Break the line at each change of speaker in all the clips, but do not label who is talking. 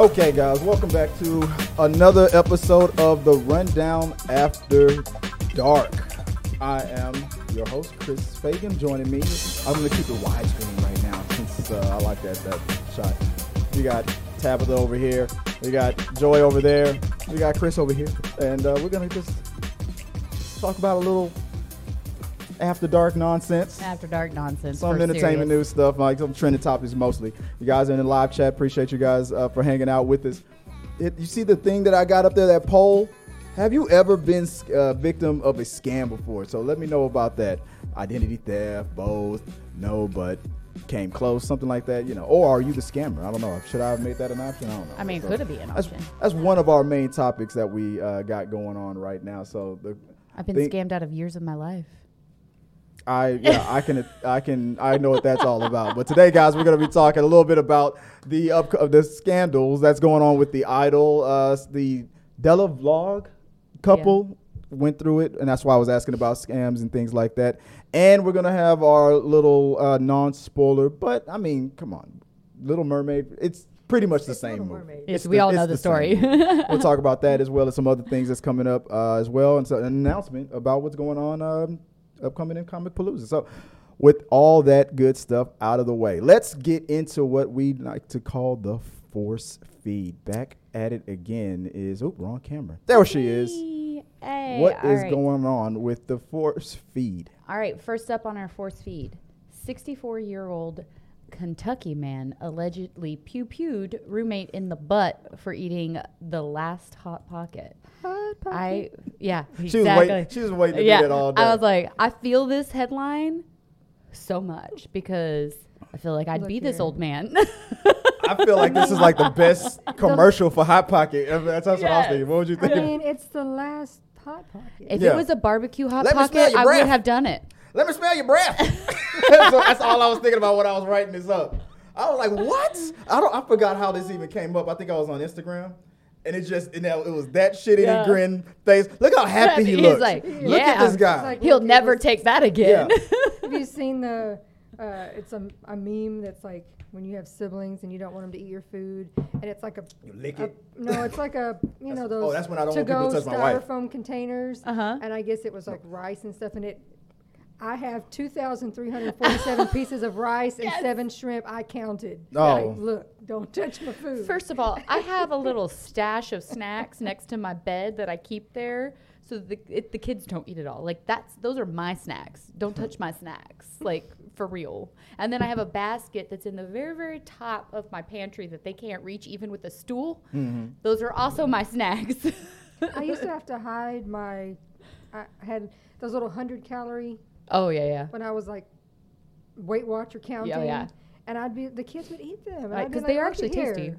Okay, guys, welcome back to another episode of the Rundown After Dark. I am your host, Chris Fagan. Joining me, I'm going to keep it widescreen right now since uh, I like that that shot. We got Tabitha over here, we got Joy over there, we got Chris over here, and uh, we're going to just talk about a little after dark nonsense.
After dark nonsense.
Some entertainment
serious.
news stuff, like some trending topics mostly. You guys are in the live chat. Appreciate you guys uh, for hanging out with us. It, you see the thing that I got up there, that poll? Have you ever been uh, victim of a scam before? So let me know about that. Identity theft, both, no, but came close, something like that, you know. Or are you the scammer? I don't know. Should I have made that an option? I don't know.
I mean,
So
could it be an option?
that's one of our main topics that we uh, got going on right now. So the
I've been
think-
scammed out of years of my life.
I yeah I can I can I know what that's all about. But today, guys, we're gonna be talking a little bit about the up of the scandals that's going on with the idol. Uh, the Della Vlog couple went through it, and that's why I was asking about scams and things like that. And we're gonna have our little uh, non-spoiler, but I mean, come on, Little Mermaid. It's pretty much the same movie.
Mermaid.
Yes,
It's
we all know the story.
we'll talk about that as well as some other things that's coming up uh, as well, and so an announcement about what's going on um, upcoming in Comicpalooza. So, with all that good stuff out of the way, let's get into what we like to call the force feed. Back at it again is oh wrong camera. There she is.
Hey,
What is
right.
going on with the force feed?
All right, first up on our force feed 64 year old Kentucky man allegedly pew pewed roommate in the butt for eating the last Hot Pocket. I, yeah,
She was waiting. She was waiting to
yeah,
do that all day.
I was like, I feel this headline so much because I feel like I'd
Look
be this old man.
I feel like this is like the best commercial for Hot Pocket. That's, that's what I was
Yes.
thinking. What would you think?
I
think?
mean, it's the last hot pocket.
if
Yeah.
it was a barbecue Hot
Let
Pocket, I would have done it.
Let me smell your breath. so that's all I was thinking about when I was writing this up. I was like, what? I don't. I forgot how this even came up. I think I was on Instagram, and it just you know, it was that shitty
Yeah.
grin face. Look how happy he
He's
looks.
like,
Look
yeah.
at this guy.
Like-
He'll never
was-
take that again. Yeah.
Have you seen the? Uh, it's a, a meme that's like when you have siblings and you don't want them to eat your food, and it's like a.
You lick
a-
it?
no, it's like a you know those
oh, that's when I don't want people
to-go
to touch my wife.
styrofoam containers.
Uh-huh.
And I guess it was like rice and stuff in it. I have 2,347 pieces of rice and seven shrimp. I counted.
Oh.
Like, look, don't touch my food.
First of all, I have a little stash of snacks next to my bed that I keep there so the, it, the kids don't eat it all. Like that's those are my snacks. Don't touch my snacks. Like for real. And then I have a basket that's in the very very top of my pantry that they can't reach even with a stool. Mm-hmm. Those are also my snacks.
I used to have to hide my. I had those little hundred calorie
oh yeah, yeah.
when I was like Weight Watcher oh, counting.
yeah.
And I'd be the kids would eat them. because
Right,
I'd be
'cause they
like,
are actually
at here.
tasty."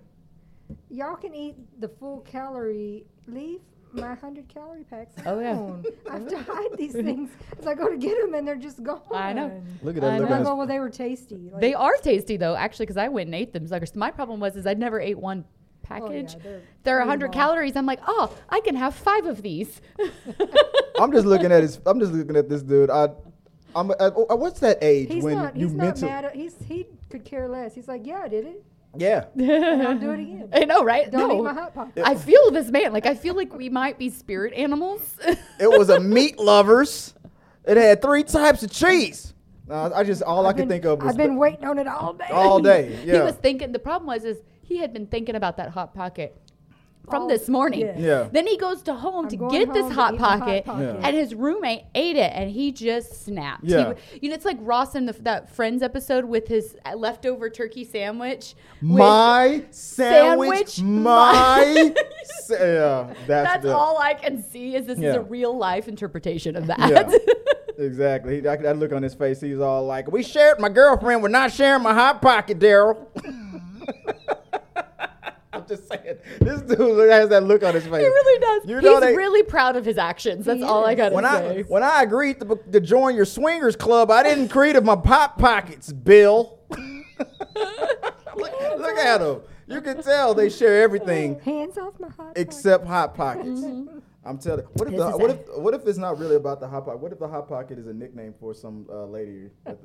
Y'all can eat the full calorie. Leave my hundred calorie packs
Oh, yeah.
alone. I have to hide these things as I go to get them, and they're just gone.
I know.
Look at
I
that
And
know.
I'm like, well, they were tasty. Like,
They are tasty though, actually, because I went and ate them. So like, my problem was is I never ate one
oh, yeah,
package.
they're
They're 100
small.
calories. I'm like, oh, I can have five of these.
I'm just looking at his. I'm just looking at this dude. I, I'm. Uh, what's that age
He's
when
not.
you
He's not
mental?
mad. At, he's he could care less. He's like, yeah, I did it.
Yeah.
And I'll do it again.
I know, right?
Don't
no.
eat my hot pocket.
I feel this man. Like I feel like we might be spirit animals.
It was a meat lovers. It had three types of cheese. Uh, I just all I
I've
could
been-
think of was
I've been waiting on it all day.
all day. Yeah.
He was thinking. The problem was is he had been thinking about that hot pocket from
All-
this morning.
yeah.
Yeah.
Then he goes to home
I'm
to
going
get this
to
hot
eat my Hot
pocket,
Pocket.
Yeah.
and his roommate ate it, and he just snapped.
Yeah.
w- you know, it's like Ross in the, that Friends episode with his uh, leftover turkey sandwich.
My sandwich,
Sandwich,
my. sa- yeah, that's,
That's
the,
all I can see is this is a real life interpretation of that.
Yeah. Exactly. He, I, I look on his face. He's all like, "We shared my girlfriend. We're not sharing my hot pocket, Daryl." I'm just saying, this dude has that look on his face.
He really does.
You know
He's
they-
really proud of his actions. That's all I
when I
say.
when I agreed to, to join your swingers club, I didn't create to my pop pockets, Bill. look, look at him. You can tell they share everything
Hands off my hot
except hot pockets. Mm-hmm. I'm telling. What if
This
the, what if what if it's not really about the hot pocket? What if the hot pocket is a nickname for some uh, lady? I.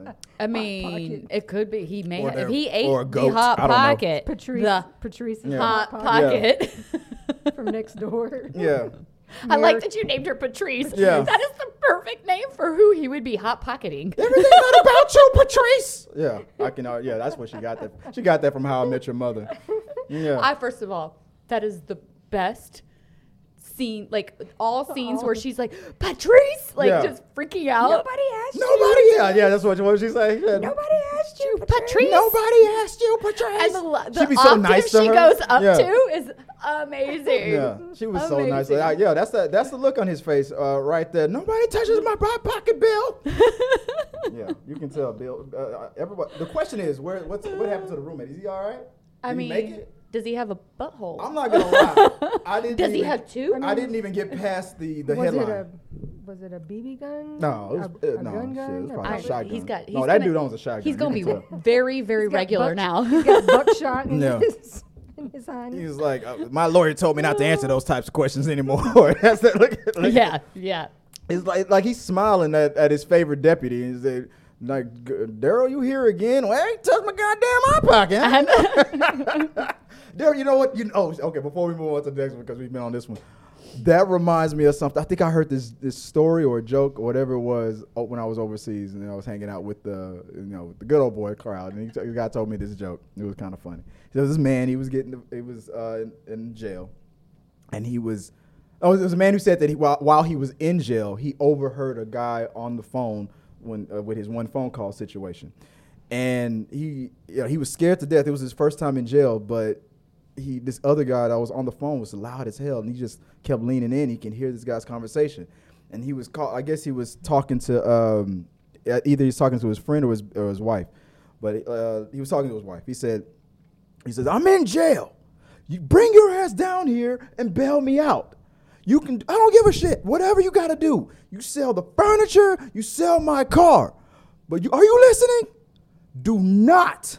I mean, it could be. He may have, if he ate
or a
the hot
I know.
pocket,
Patrice,
the
Patrice's
Yeah.
hot
hot
pocket.
pocket from next door.
yeah.
I like that you named her Patrice.
Yeah.
That is the perfect name for who he would be hot pocketing.
Everything not about you, Patrice. Yeah, I can. Uh, yeah, that's what she got that. She got that from How I Met Your Mother. Yeah.
I first of all, that is the best scene. Like all scenes where she's like Patrice, like
Yeah.
just freaking out.
Nobody asked
Nobody. Yeah, yeah. That's what, what she said. She
Nobody asked you,
Patrice.
Nobody asked you, Patrice.
And the, lo- the
She'd be so
octave
nice to
she
her.
goes up
Yeah.
to is amazing.
Yeah, she was so nice.
Amazing.
Like, yeah, that's the that's the look on his face uh, right there. Nobody touches my hot pocket, Bill. yeah, you can tell, Bill. Uh, everybody. The question is, where what's what happened to the roommate? Is he all right?
I
Did
mean,
he make it?
Does he have a butthole?
I'm not gonna lie. I didn't.
Does he have two?
I didn't even get past the the
was
headline.
it a was it a BB gun?
No, it was,
a,
uh,
a
no,
gun
shit, it was probably a
I-
pop-
shotgun.
he's got.
no, that
gonna-
dude owns a shotgun.
He's gonna be
tell.
very, very
He's
regular
buck-
now.
He's got buckshot in
Yeah.
his in his hind.
He was like, uh, my lawyer told me not to answer those types of questions anymore. That's that. Look, look,
yeah, yeah.
It's like like he's smiling at, at his favorite deputy and said, like, Daryl, you here again? Well, I ain't touched my goddamn eye pocket. Huh?" Daryl, you know what? You know, oh, okay. Before we move on to the next one, because we've been on this one, that reminds me of something. I think I heard this this story or joke or whatever it was oh, when I was overseas and I was hanging out with the you know the good old boy crowd, and he, the guy told me this joke. It was kind of funny. There was this man. He was getting he was uh, in, in jail, and he was oh there was a man who said that he, while while he was in jail, he overheard a guy on the phone when uh, with his one phone call situation, and he you know, he was scared to death. It was his first time in jail, but he this other guy that was on the phone was loud as hell, and he just kept leaning in. He can hear this guy's conversation, and he was call, I guess he was talking to um, either he's talking to his friend or his or his wife, but uh, he was talking to his wife. He said, he says, "I'm in jail. You bring your ass down here and bail me out. You can. I don't give a shit. Whatever you got to do. You sell the furniture. You sell my car. But you are you listening? Do not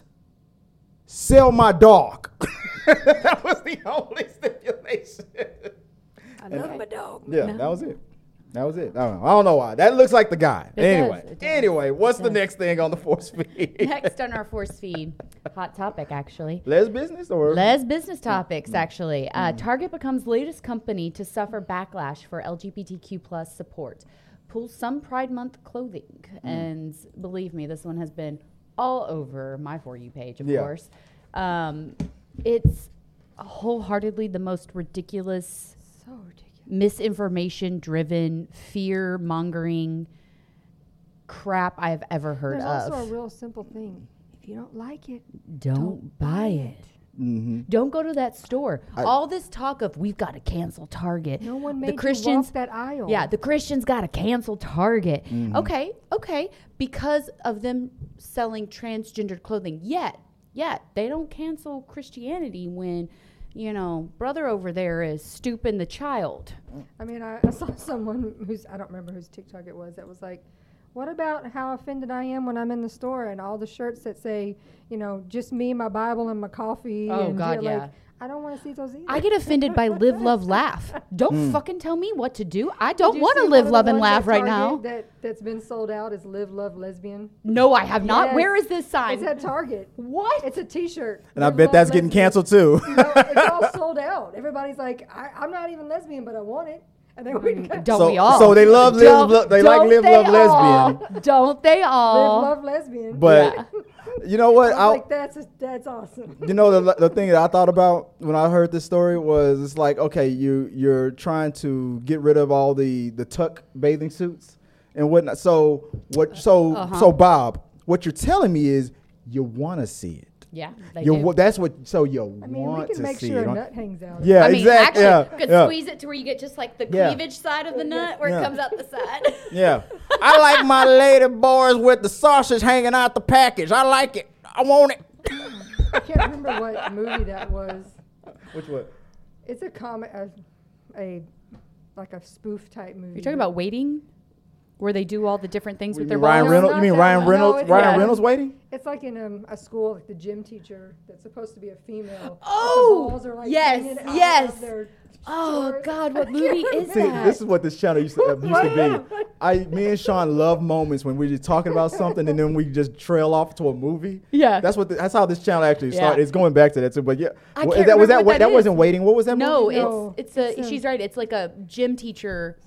sell my dog. that was the only stipulation.
I love my dog.
Yeah, that was it. That was it. I don't know. I don't know why. That looks like the guy.
It
anyway,
does, does,
anyway, what's the next thing on the force feed?
Next on our force feed, hot topic actually.
Les business or
Les
Mm.
business topics, actually. Uh, Target becomes latest company to suffer backlash for LGBTQ plus support. Pulls some Pride Month clothing,
Mm.
and believe me, this one has been all over my for you page, of
Yeah.
course. Um, it's wholeheartedly the most ridiculous,
So ridiculous.
misinformation driven, fear mongering crap I have ever heard
There's
of.
also a real simple thing. If you don't like it,
Don't buy it.
Mm-hmm.
Don't go to that store.
I-
All this talk of we've got to cancel Target.
no one made
the
you
Christians.
walk that aisle.
yeah, the Christians got to cancel Target.
Mm-hmm.
Okay, okay, because of them selling transgendered clothing. Yet, yet they don't cancel Christianity when, you know, brother over there is stooping the child.
I mean, I, I saw someone who's I don't remember whose TikTok it was that was like, "What about how offended I am when I'm in the store and all the shirts that say, you know, just me, my Bible, and my coffee."
Oh,
and
God,
like,
yeah.
I don't want to see those either.
I get offended by live, love, laugh. Don't
Mm.
fucking tell me what to do. I don't want to live,
one of the
love, and laugh right now.
That that's been sold out is live, love, lesbian.
No, I have not.
Yes.
Where is this sign?
It's at Target.
what?
It's a T-shirt.
And I bet
love,
that's getting canceled too.
No, it's all sold out. Everybody's like, I, I'm not even lesbian, but I want it. And they went and got
Don't
so,
we all?
So they love live,
Don't-
lo- they like live,
they
love, lesbian.
Don't they all?
live, love, lesbian.
But
Yeah.
You know what?
I was like, that's that's awesome.
you know the the thing that I thought about when I heard this story was it's like okay you you're trying to get rid of all the the tuck bathing suits and whatnot. So what? So
Uh-huh.
so Bob, what you're telling me is you want to see it.
Yeah, they
You
do.
that's what. So you
I mean, we
want
can
to
make
see
sure
it.
a nut hangs out.
Yeah,
I mean,
exactly.
actually,
yeah,
you could
yeah.
squeeze it to where you get just like the
Yeah.
cleavage side of the nut where
Yeah.
it comes out the side.
Yeah. I like my lady boys with the sausage hanging out the package. I like it. I want it.
I can't remember what movie that was.
Which one?
It's a comic, a, a like a spoof type movie.
You're talking about waiting? Where they do all the different things with
mean
their
Ryan
balls?
No,
Reynolds? You mean
that
Ryan
one. No,
Reynolds?
it's
Ryan
not.
Reynolds waiting?
It's like in um, a school, like the gym teacher that's supposed to be a female. but
Oh,
the balls are like
yes,
hanging out
yes.
their
Oh
shorts.
God, what movie
can't
is
See,
that?
this is what this channel used to, uh, used to be. I, me and Sean love moments when we're just talking about something and then we just trail off to a movie.
Yeah.
that's what. The, that's how this channel actually
Yeah.
started. It's going back to that too. But yeah,
I
Wha-
can't
that was
remember
that.
what
What,
that
that
is.
wasn't waiting. What was that?
no,
movie?
No,
it's it's a.
it's a-
she's right. It's like a gym teacher.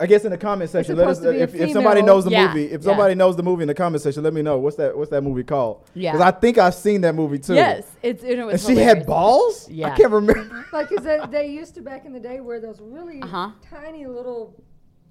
I guess in the comment section, let us
supposed to be a
if, if somebody knows the
Yeah,
movie. If
yeah.
somebody knows the movie in the comment section, let me know what's that. What's that movie called?
Yeah.
because I think I've seen that movie too.
Yes, it's and it was.
and she had balls.
Yeah.
I can't remember.
Like, 'cause they, they used to back in the day wear those really
Uh-huh.
tiny little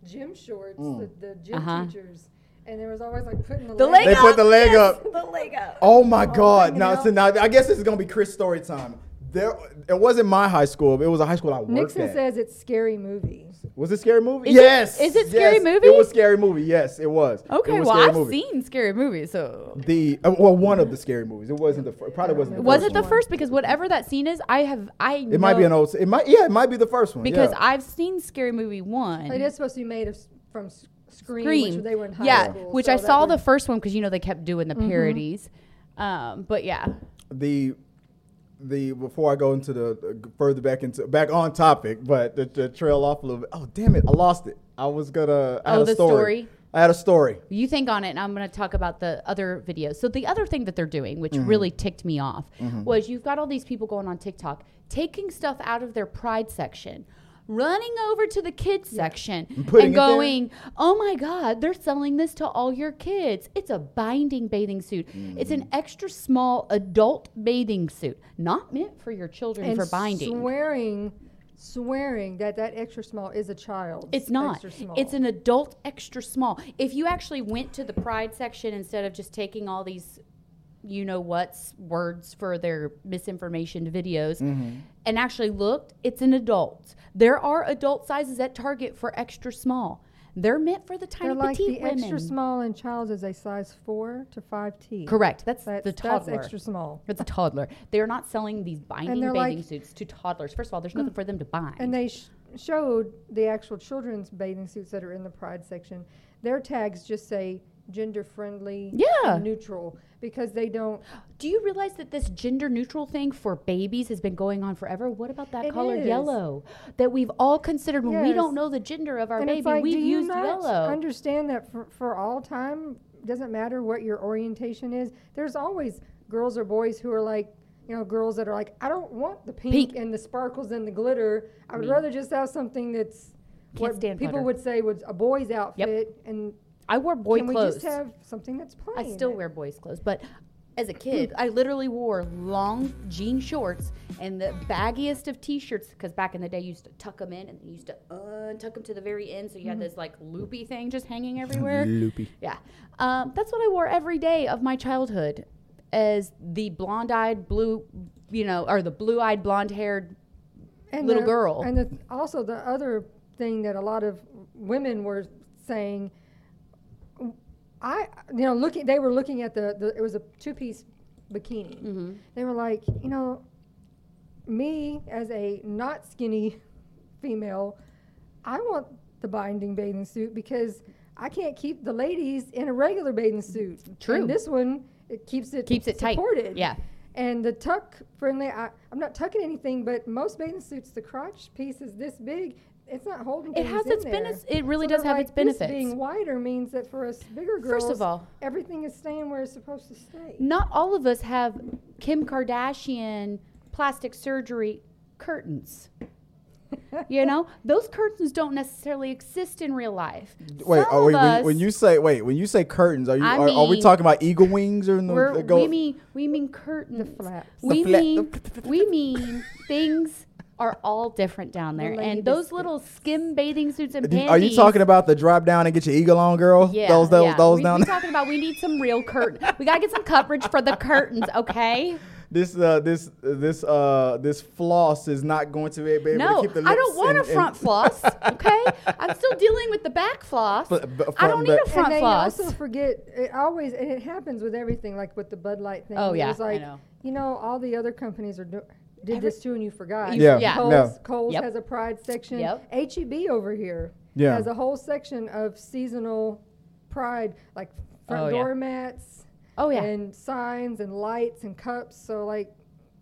gym shorts,
Mm.
the, the gym
Uh-huh.
teachers. And there was always like putting the,
The
leg
leg
They put the leg
yes,
up.
The leg up.
Oh my God!
hanging
Now, so now I guess this is gonna be Chris story time. There, it wasn't my high school. But it was a high school I worked
Nixon
at.
says it's scary movie.
Was it a scary movie?
Is
yes.
is it Scary
yes,
Movie?
It was scary movie. Yes, it was.
Okay,
it was
well
Scary
I've
movie.
seen scary movies, so
the uh, well one of the scary movies. It wasn't the fir- probably wasn't. The
was
first
it the
one.
first? Because whatever that scene is, I have I.
It might be an old. It might yeah. It might be the first one.
because
yeah.
I've seen Scary Movie one.
It is supposed to be made of, from s- Scream,
Scream.
which they were in high
yeah,
school.
which
so
I saw
would-
the first one because you know they kept doing
Mm-hmm.
the parodies. Um, but yeah,
the the before I go into the uh, further back into back on topic, but the, the trail off a little bit. Oh damn it! I lost it. I was gonna. I
Oh,
had a
the
story.
story?
I had a story.
you think on it, and I'm going to talk about the other videos. So the other thing that they're doing, which
Mm-hmm.
really ticked me off, was you've got all these people going on TikTok taking stuff out of their Pride section. Running over to the kids section and going, oh my God, they're selling this to all your kids. It's a binding bathing suit. It's
Mm.
an extra small adult bathing suit, not meant for your children
and
for binding.
swearing, swearing that that extra small is a child.
It's not. It's an adult extra small. If you actually went to the pride section instead of just taking all these you know what's words for their misinformation videos
Mm-hmm.
and actually looked, it's an adult. There are adult sizes at Target for extra small. They're meant for the tiny
They're like
petite
the
women.
extra small in child's is a size four to five T.
Correct. That's,
That's,
the
that's
toddler.
extra small.
That's a toddler. They're not selling these binding bathing
like-
suits to toddlers. First of all, there's nothing for them to bind.
And they sh- showed the actual children's bathing suits that are in the Pride section. Their tags just say gender friendly,
Yeah.
neutral, because they don't.
Do you realize that this gender neutral thing for babies has been going on forever? What about that
It
color
is.
yellow that we've all considered when we don't know the gender of our
and
baby?
like, you
used yellow.
understand that for, for all time, doesn't matter what your orientation is. There's always girls or boys who are like, you know, girls that are like, I don't want the pink,
Pink.
and the sparkles and the glitter. I would
Me.
rather just have something that's
Can't
what people
glitter.
would say was a boy's outfit, and
I wore boy
can
clothes.
we just have something that's plain?
I still wear boys' clothes, but as a kid, I literally wore long jean shorts and the baggiest of t-shirts because back in the day, you used to tuck them in and you used to untuck them to the very end, so you had this like loopy thing just hanging everywhere.
Loopy.
Yeah, um, that's what I wore every day of my childhood, as the blonde-eyed blue, you know, or the blue-eyed blonde-haired.
and
little
the-
girl.
And the, also the other thing that a lot of women were saying, I you know looking they were looking at the, the it was a two piece bikini.
Mm-hmm.
They were like, you know, me as a not skinny female, I want the binding bathing suit because I can't keep the ladies in a regular bathing suit.
True.
And this one it keeps it
Keeps it tight.
supported.
Yeah.
And the tuck friendly, I, I'm not tucking anything, but most bathing suits, the crotch piece is this big. It's not holding.
It has its benefits. It really
So
does have
like,
its benefits.
This being wider means that for us bigger girls,
First of all,
everything is staying where it's supposed to stay.
not all of us have Kim Kardashian plastic surgery curtains. you know, those curtains don't necessarily exist in real life.
Wait,
Some
oh, wait
of
when,
us,
when you say wait, when you say curtains, are you
I
are, are we talking about eagle wings or no?
we're,
go-
we mean we mean curtains.
flaps.
We
The fla-
mean we mean things are all different down there,
lady
and those little skim bathing suits and
Do-
panties.
Are you talking about the drop down and get your eagle on, girl?
Yeah,
those those
yeah.
those
we,
down
we
there.
talking about we need some real curtain. we gotta get some coverage for the curtains, okay?
This uh this this uh this floss is not going to be able
No,
to keep the
I don't want a
and- and-
front floss. Okay, I'm still dealing with the back floss.
But- but
I don't need a
but-
front
and they
floss.
also forget it always, and it happens with everything, like with the Bud Light thing.
Oh,
It
yeah,
was
I
like,
know.
you know, all the other companies are do- did
Every-
this too, and you forgot.
You-
Yeah,
yeah.
Kohl's,
no.
Kohl's
Yep.
has a Pride section.
Yep.
HEB over here
Yeah.
has a whole section of seasonal pride, like front
Oh, yeah.
door mats
Oh yeah.
and signs and lights and cups. So like,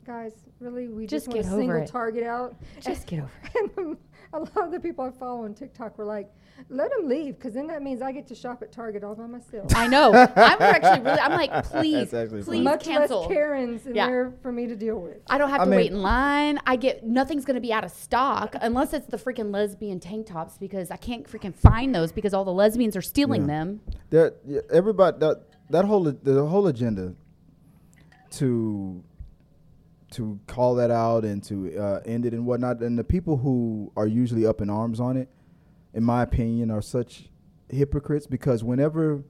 guys, really, we just,
Just
want
get
to
over
single
it.
target out.
Just get over it.
And a lot of the people I follow on TikTok were like, "Let them leave, because then that means I get to shop at Target all by myself."
I know. I'm actually really. I'm like, please,
That's actually
please
Much
cancel.
less Karens in
Yeah.
there for me to deal with.
I don't have
I
to
mean-
wait in line. I get nothing's gonna be out of stock unless it's the freaking lesbian tank tops because I can't freaking find those because all the lesbians are stealing
Yeah.
them.
That yeah, everybody that that whole the whole agenda to to call that out and to uh, end it and whatnot, and the people who are usually up in arms on it, in my opinion, are such hypocrites because whenever,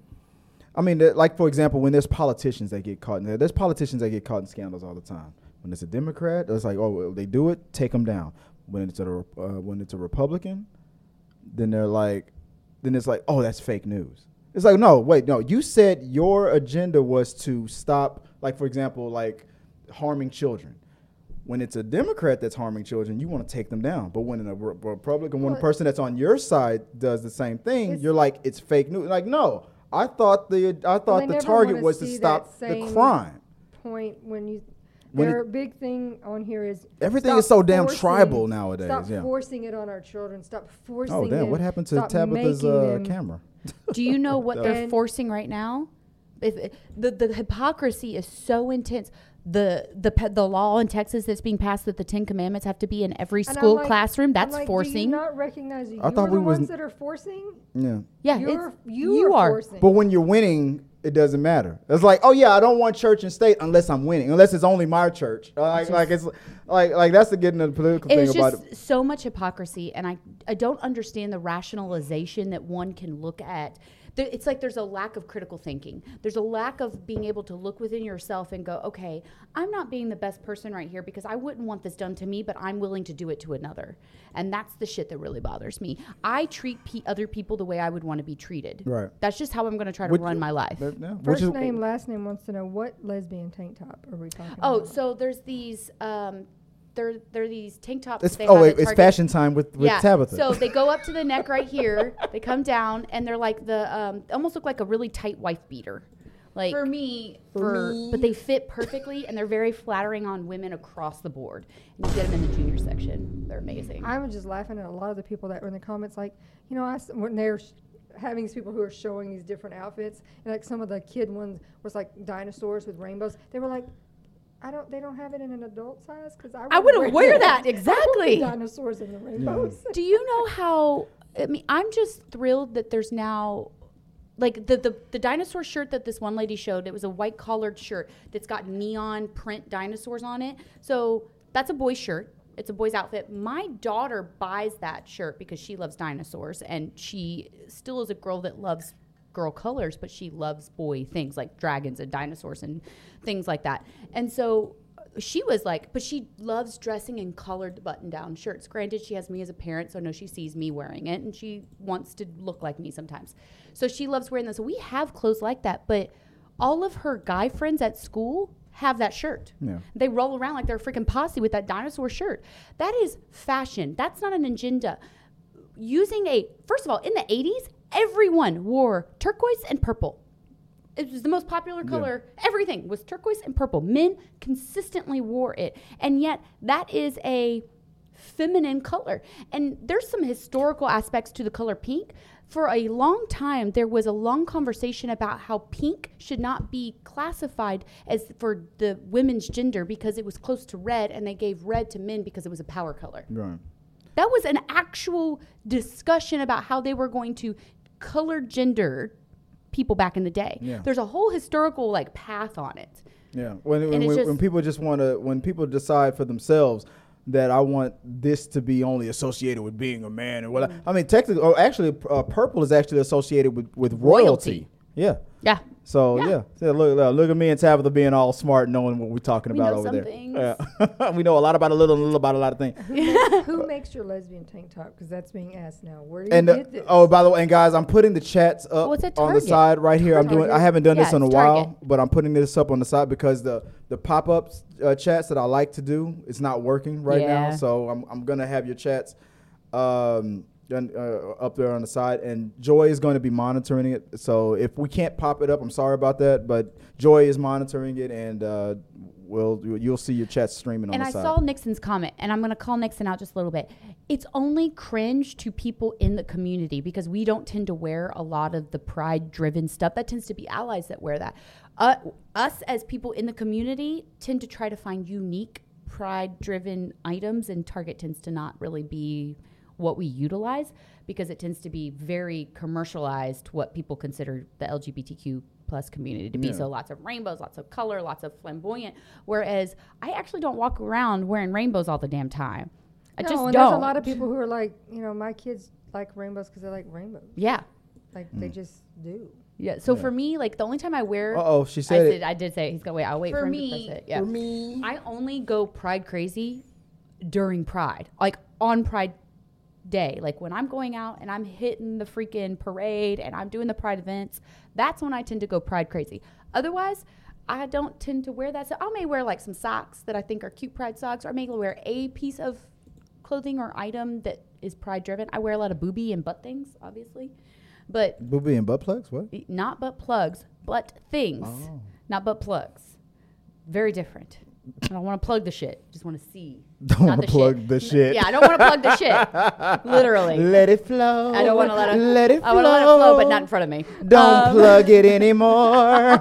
I mean, like for example, when there's politicians that get caught in there, there's politicians that get caught in scandals all the time. When it's a Democrat, it's like, oh, well, they do it, take them down. When it's a uh, when it's a Republican, then they're like, then it's like, oh, that's fake news. It's like, no, wait, no. You said your agenda was to stop, like, for example, like harming children. When it's a Democrat that's harming children, you want to take them down. But when a Re- Republican, when a person that's on your side does the same thing, you're like, it's fake news. Like, no, I thought the I thought
they
the target was to stop
that
the crime.
Point when you.
When
their
it-
big thing on here is
Everything is so damn
forcing-
tribal nowadays,
Stop
yeah.
forcing it on our children. Stop forcing.
Oh damn!
it.
What happened to
Stop
Tabitha's uh, camera?
Do you know what they're forcing right now? If the the hypocrisy is so intense. The the pe- the law in Texas that's being passed that the Ten Commandments have to be in every
And
school
like-
classroom.
I'm
That's
like, Do
forcing.
you not recognize you
I thought
are
we
the
was-
ones that are forcing?
Yeah.
yeah,
you're, you,
you
are,
are.
forcing.
But when you're winning, it doesn't matter. It's like, oh yeah, I don't want church and state unless I'm winning, unless it's only my church. Uh, Like, like it's like like that's the getting the political
It's
thing about
just
it.
so much hypocrisy, and I I don't understand the rationalization that one can look at. There- It's like there's a lack of critical thinking. There's a lack of being able to look within yourself and go, okay, I'm not being the best person right here because I wouldn't want this done to me, but I'm willing to do it to another. And that's the shit that really bothers me. I treat pe- other people the way I would want to be treated.
Right.
That's just how I'm going to try to
Which-
run my life.
That- yeah,
First name, last name wants to know what lesbian tank top are we talking
Oh,
about?
so there's these. Um, there, there are these tank tops.
It's,
they
oh,
have
it's fashion time with, with Tabitha.
So they go up to the neck right here. They come down and they're like the um, almost look like a really tight wife beater. Like for me, for, but they fit perfectly and they're very flattering on women across the board. And you get them in the junior section. They're amazing.
I was just laughing at a lot of the people that were in the comments, like, you know, I s- when they're sh- having these people who are showing these different outfits, and like some of the kid ones was like dinosaurs with rainbows. They were like, I don't, they don't have it in an adult size because I,
I
wouldn't
wouldn't wear that,
I want the
exactly.
dinosaurs and the rainbows.
Do you know how? I mean, I'm just thrilled that there's now, like the the the dinosaur shirt that this one lady showed. It was a white collared shirt that's got neon print dinosaurs on it. So that's a boy's shirt. It's a boy's outfit. My daughter buys that shirt because she loves dinosaurs, and she still is a girl that loves girl colors, but she loves boy things like dragons and dinosaurs and things like that. And so she was like, but she loves dressing in colored button down shirts. Granted, she has me as a parent, so I know she sees me wearing it and she wants to look like me sometimes. So she loves wearing this. We have clothes like that, but all of her guy friends at school have that shirt.
Yeah.
They roll around like they're a freaking posse with that dinosaur shirt. That is fashion. That's not an agenda. Using a, first of all, in the 80s, everyone wore turquoise and purple. It was the most popular color. Everything was turquoise and purple. Men consistently wore it. And yet, that is a feminine color. And there's some historical aspects to the color pink. For a long time, there was a long conversation about how pink should not be classified as for the women's gender because it was close to red, and they gave red to men because it was a power color.
Right.
That was an actual discussion about how they were going to color gender people back in the day.
Yeah.
There's a whole historical like path on it.
Yeah, when when, when, when people just want to, when people decide for themselves that I want this to be only associated with being a man or what.
Mm.
I mean, technically, oh, actually, uh, purple is actually associated with with royalty.
Royalty.
Yeah.
Yeah.
So
Yeah.
yeah, So look, look, look at me and Tabitha being all smart, knowing what we're talking
We
about
know
over
some
there.
things.
Yeah. we know a lot about a little, and a little about a lot of things.
Who makes your lesbian tank top? Because that's being asked now. Where do you
And uh,
get this?
oh, by the way, and guys, I'm putting the chats up
it's at
on the side right here. I'm doing. I haven't done
Yeah,
this in a while,
Target.
but I'm putting this up on the side because the the pop ups uh, chats that I like to do it's not working right now. So I'm I'm gonna have your chats um, and, uh, up there on the side, and Joy is going to be monitoring it. So if we can't pop it up, I'm sorry about that, but Joy is monitoring it, and uh, we'll you'll see your chat streaming on
And I
side.
saw Nixon's comment, and I'm going to call Nixon out just a little bit. It's only cringe to people in the community because we don't tend to wear a lot of the pride driven stuff. That tends to be allies that wear that. Uh, us as people in the community tend to try to find unique pride driven items, and Target tends to not really be what we utilize because it tends to be very commercialized what people consider the LGBTQ plus community to be.
Yeah.
So lots of rainbows, lots of color, lots of flamboyant. Whereas I actually don't walk around wearing rainbows all the damn time. I
no,
just
and
don't.
there's a lot of people who are like, you know, my kids like rainbows because they like rainbows.
Yeah.
Like they just do.
Yeah. So
Yeah.
for me, like the only time I wear
Uh oh, she
I
said
did
it.
I did say it. he's gonna wait, I'll wait for, For me-
Mm.
to press it. Yeah.
For me,
I only go pride crazy during Pride, like on Pride Day. Like when I'm going out and I'm hitting the freaking parade and I'm doing the Pride events, that's when I tend to go Pride crazy. Otherwise, I don't tend to wear that. So I may wear like some socks that I think are cute Pride socks, or I may wear a piece of clothing or item that is Pride driven. I wear a lot of booby and butt things, obviously, but
booby and butt plugs. What?
not butt plugs, but things,
Oh.
not butt plugs. Very different. I don't want to plug the shit. Just want to see.
Don't want to plug the shit.
Yeah, I don't want to plug the shit. Literally.
Let it flow.
I don't want to let it.
Let it flow.
I want to let it flow, but not in front of me.
Don't
Um,
plug it anymore.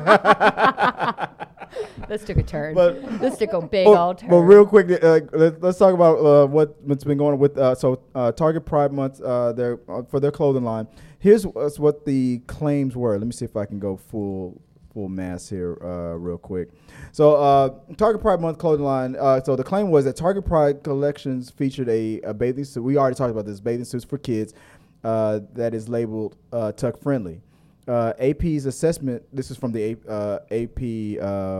This took a turn.
But-
this took a big
But-
old turn.
But real quick, uh, let, us talk about uh, what, what's been going on with uh, so uh, Target Pride Month. Uh, their uh, for their clothing line. Here's what the claims were. Let me see if I can go full full mass here uh, real quick. So uh, Target Pride Month clothing line. Uh, so the claim was that Target Pride collections featured a, a bathing suit. We already talked about this bathing suits for kids uh, that is labeled uh, tuck friendly. Uh, AP's assessment, this is from the AP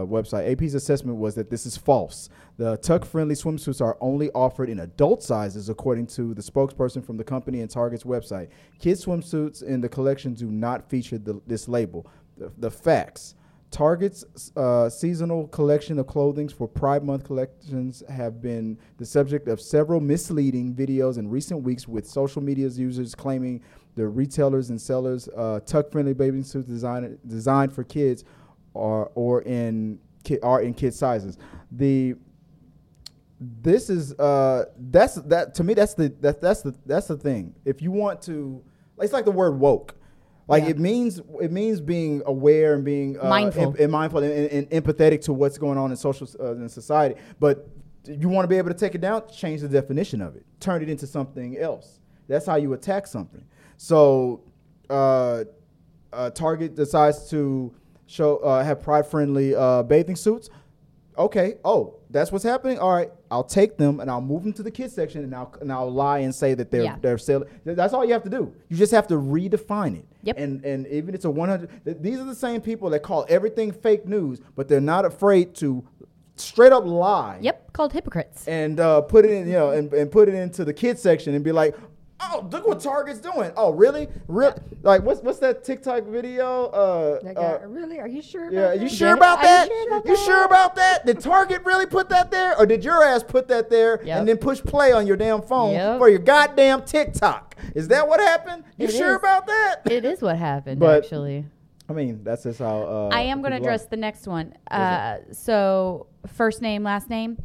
website. AP's assessment was that this is false. The tuck friendly swimsuits are only offered in adult sizes, according to the spokesperson from the company and Target's website. Kids' swimsuits in the collection do not feature the, this label. The, the facts. Target's uh, seasonal collection of clothing for Pride Month collections have been the subject of several misleading videos in recent weeks, with social media users claiming the retailers and sellers uh, tuck-friendly bathing suits designed designed for kids are or in ki- are in kid sizes. The this is uh that's that to me that's the that, that's the that's the thing. If you want to, it's like the word woke. Like
Yeah.
it means it means being aware and being uh,
Mindful.
and, and mindful and, and, empathetic to what's going on in social uh, in society. But you want to be able to take it down, change the definition of it, turn it into something else. That's how you attack something. So uh, uh, Target decides to show uh, have pride friendly uh, bathing suits. Okay, oh, that's what's happening. All right, I'll take them and I'll move them to the kids section and I'll and I'll lie and say that they're
Yeah.
they're selling. That's all you have to do. You just have to redefine it.
Yep.
And and even it's a 100. th- These are the same people that call everything fake news, but they're not afraid to straight up lie
Yep, called hypocrites.
and uh, put it in, you know, and, and put it into the kids section and be like, oh, look what Target's doing. Oh, really? Really? Like, what's what's that TikTok video? Uh,
That guy,
uh,
really? Are you sure?
yeah,
about
you
that?
sure
Did-
about
are you sure about
You
that?
sure about that? Did Target really put that there, or did your ass put that there
Yep.
and then push play on your damn phone
Yep.
for your goddamn TikTok? Is that what happened? You
It
sure
is.
about that?
It is what happened,
But-
actually.
I mean, that's just how. Uh,
I am going to
people are.
address the next one. Uh, so, first name, last name.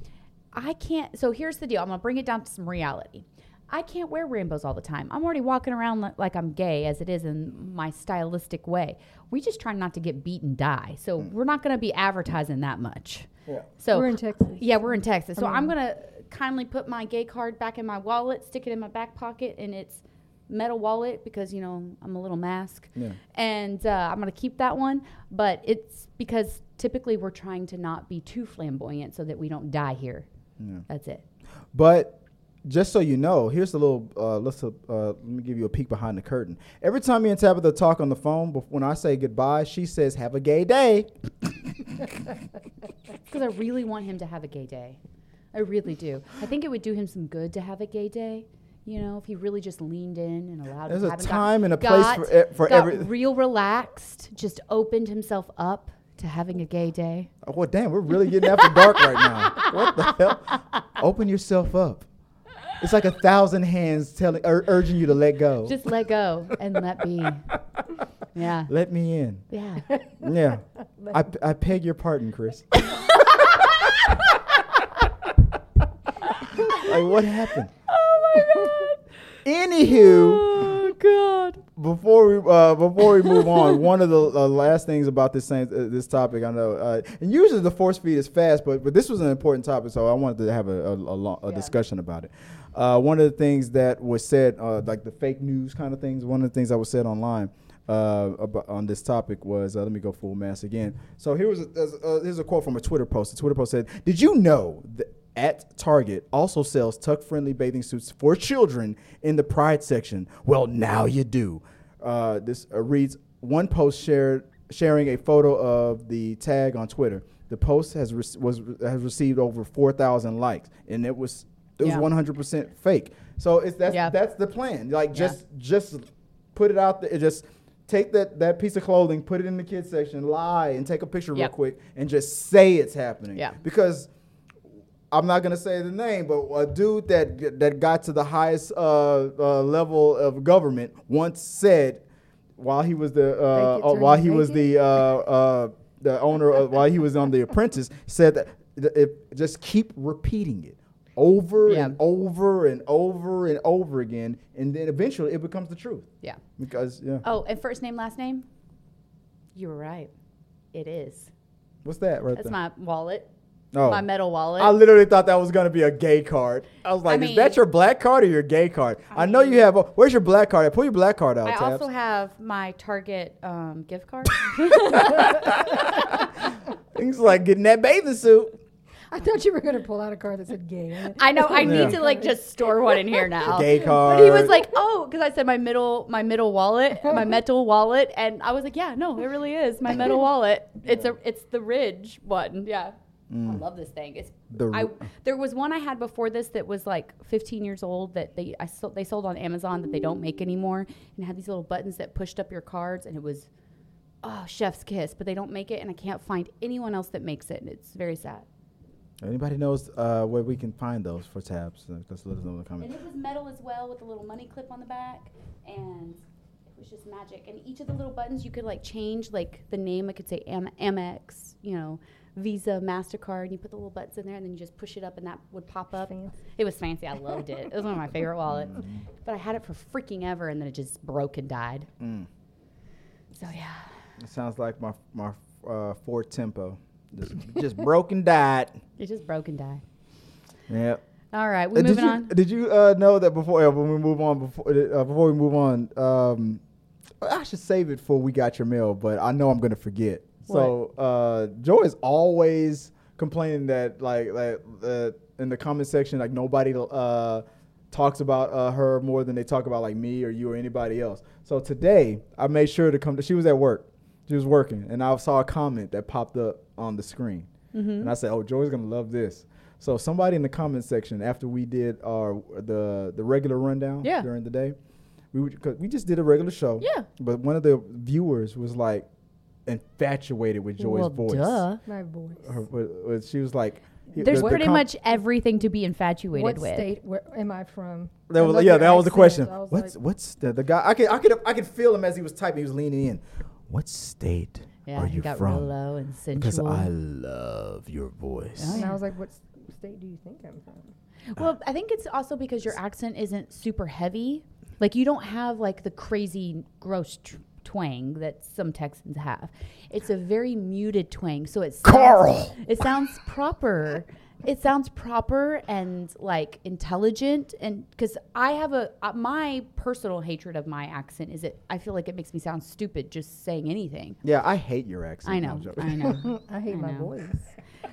I can't. So, here's the deal I'm going to bring it down to some reality. I can't wear rainbows all the time. I'm already walking around like I'm gay, as it is in my stylistic way. We just try not to get beat and die. So, we're not going to be advertising that much.
Yeah.
So,
We're in Texas.
yeah, we're in Texas. So
I
I'm gonna kindly put my gay card back in my wallet, stick it in my back pocket, and it's metal wallet because you know I'm a little mask,
Yeah.
and uh, I'm gonna keep that one. But it's because typically we're trying to not be too flamboyant so that we don't die here.
Yeah.
That's it.
But just so you know, here's a little. Uh, let's uh, let me give you a peek behind the curtain. Every time me and Tabitha talk on the phone, when I say goodbye, she says, "Have a gay day."
Because I really want him to have a gay day. I really do. I think it would do him some good to have a gay day. You know, if he really just leaned in and allowed.
There's
to
a time and a place
got,
for e- for
got
every-
real relaxed, just opened himself up to having a gay day.
Oh, well, damn, we're really getting after dark right now. What the hell? Open yourself up. It's like a thousand hands telling, ur- urging you to let go.
Just let go and let be. Yeah.
let me in.
Yeah.
Yeah. I, p- I beg your pardon, Chris. like, what happened?
Oh my god.
Anywho,
Oh god.
before we uh, before we move on, one of the uh, last things about this same, uh, this topic, I know, uh, and usually the force feed is fast, but but this was an important topic, so I wanted to have a a, a, long, a
Yeah.
discussion about it. Uh, one of the things that was said, uh, like the fake news kind of things, one of the things that was said online uh, about, on this topic was, uh, let me go full mass again. So here was a, here's a quote from a Twitter post. The Twitter post said, "Did you know that?" At Target also sells tuck-friendly bathing suits for children in the Pride section. Well, now you do. Uh, this uh, reads one post shared sharing a photo of the tag on Twitter. The post has re- was has received over four thousand likes, and it was it was one hundred percent fake. So it's that's
Yeah.
that's the plan. Like
Yeah.
just just put it out there. Just take that that piece of clothing, put it in the kids section, lie, and take a picture real quick, and just say it's happening.
Yeah.
Because I'm not gonna say the name, but a dude that that got to the highest uh, uh, level of government once said, while he was the uh, uh, while he was
make
the uh, uh, the owner, of, while he was on The Apprentice, said that th- if just keep repeating it over
Yeah.
and over and over and over again, and then eventually it becomes the truth.
Yeah.
Because yeah,
Oh, and first name, last name? You were right. It is.
what's that right
That's
there?
my wallet.
oh.
My metal wallet.
I literally thought that was gonna be a gay card. I was like, is
mean-
that your black card or your gay card? I,
I
know you have. A, where's your black card? at? Pull your black card out,
I
Tabs.
also have my Target um, gift card.
Things like getting that bathing suit.
I thought you were going to pull out a card that said gay.
I know. I
Yeah.
need to like just store one in here now.
Gay card.
But he was like, "Oh," because I said my middle, my middle wallet, my metal wallet, and I was like, "Yeah, no, it really is my metal wallet. It's a, it's the Ridge one. Yeah, mm. I love this thing. It's
The
I
r-
there was one I had before this that was like 15 years old that they I sold, they sold on Amazon that they don't make anymore, and had these little buttons that pushed up your cards, and it was oh chef's kiss, but they don't make it, and I can't find anyone else that makes it, and it's very sad.
Anybody knows uh, where we can find those for tabs? Uh, Just let us know in the comments.
And it was metal as well with a little money clip on the back. And it was just magic. And each of the little buttons you could like change like the name. I could say Am- Amex, you know, Visa, MasterCard. And you put the little buttons in there and then you just push it up and that would pop up.
Fancy.
It was fancy. I loved it. It was one of my favorite wallets. But I had it for freaking ever and then it just broke and died.
Mm.
So yeah.
It sounds like my my uh, Ford Tempo, just, just broken died.
It just broke and died.
Yeah.
All right. We
Uh, did
moving
you,
on.
Did you uh, know that before uh, when we move on before uh, before we move on? Um, I should save it for we got your mail, but I know I'm gonna forget. So uh, Joy is always complaining that like like uh, in the comment section like nobody uh, talks about uh, her more than they talk about like me or you or anybody else. So today I made sure to come. To, she was at work. She was working, and I saw a comment that popped up on the screen,
Mm-hmm.
and I said, "Oh, Joy's gonna love this." So somebody in the comment section after we did our the the regular rundown
Yeah.
during the day, we would, cause we just did a regular show.
Yeah.
But one of the viewers was like infatuated with Joy's
well,
voice.
duh.
My voice.
Her, with- with- she was like,
There's
the- the
pretty
com-
much everything to be infatuated
what
with.
state where, am I from?
That was,
love
yeah,
your
that was the question.
Was
What's
like,
what's the, the guy? I could I could I could feel him as he was typing. He was leaning in. What state
Yeah,
are you
got
from?
real low and sensual.
Because I love your voice.
Oh,
and. I was like, what state do you think I'm from?
Well, I think it's also because your accent isn't super heavy. Like you don't have like the crazy gross tr- twang that some Texans have. It's a very muted twang, so it sounds,
Carl!
It sounds proper. It sounds proper and like intelligent, and because I have a uh, my personal hatred of my accent is it I feel like it makes me sound stupid just saying anything.
Yeah, I hate your accent.
I
No,
know,
I'm joking.
I know.
I hate
I
my
know.
voice.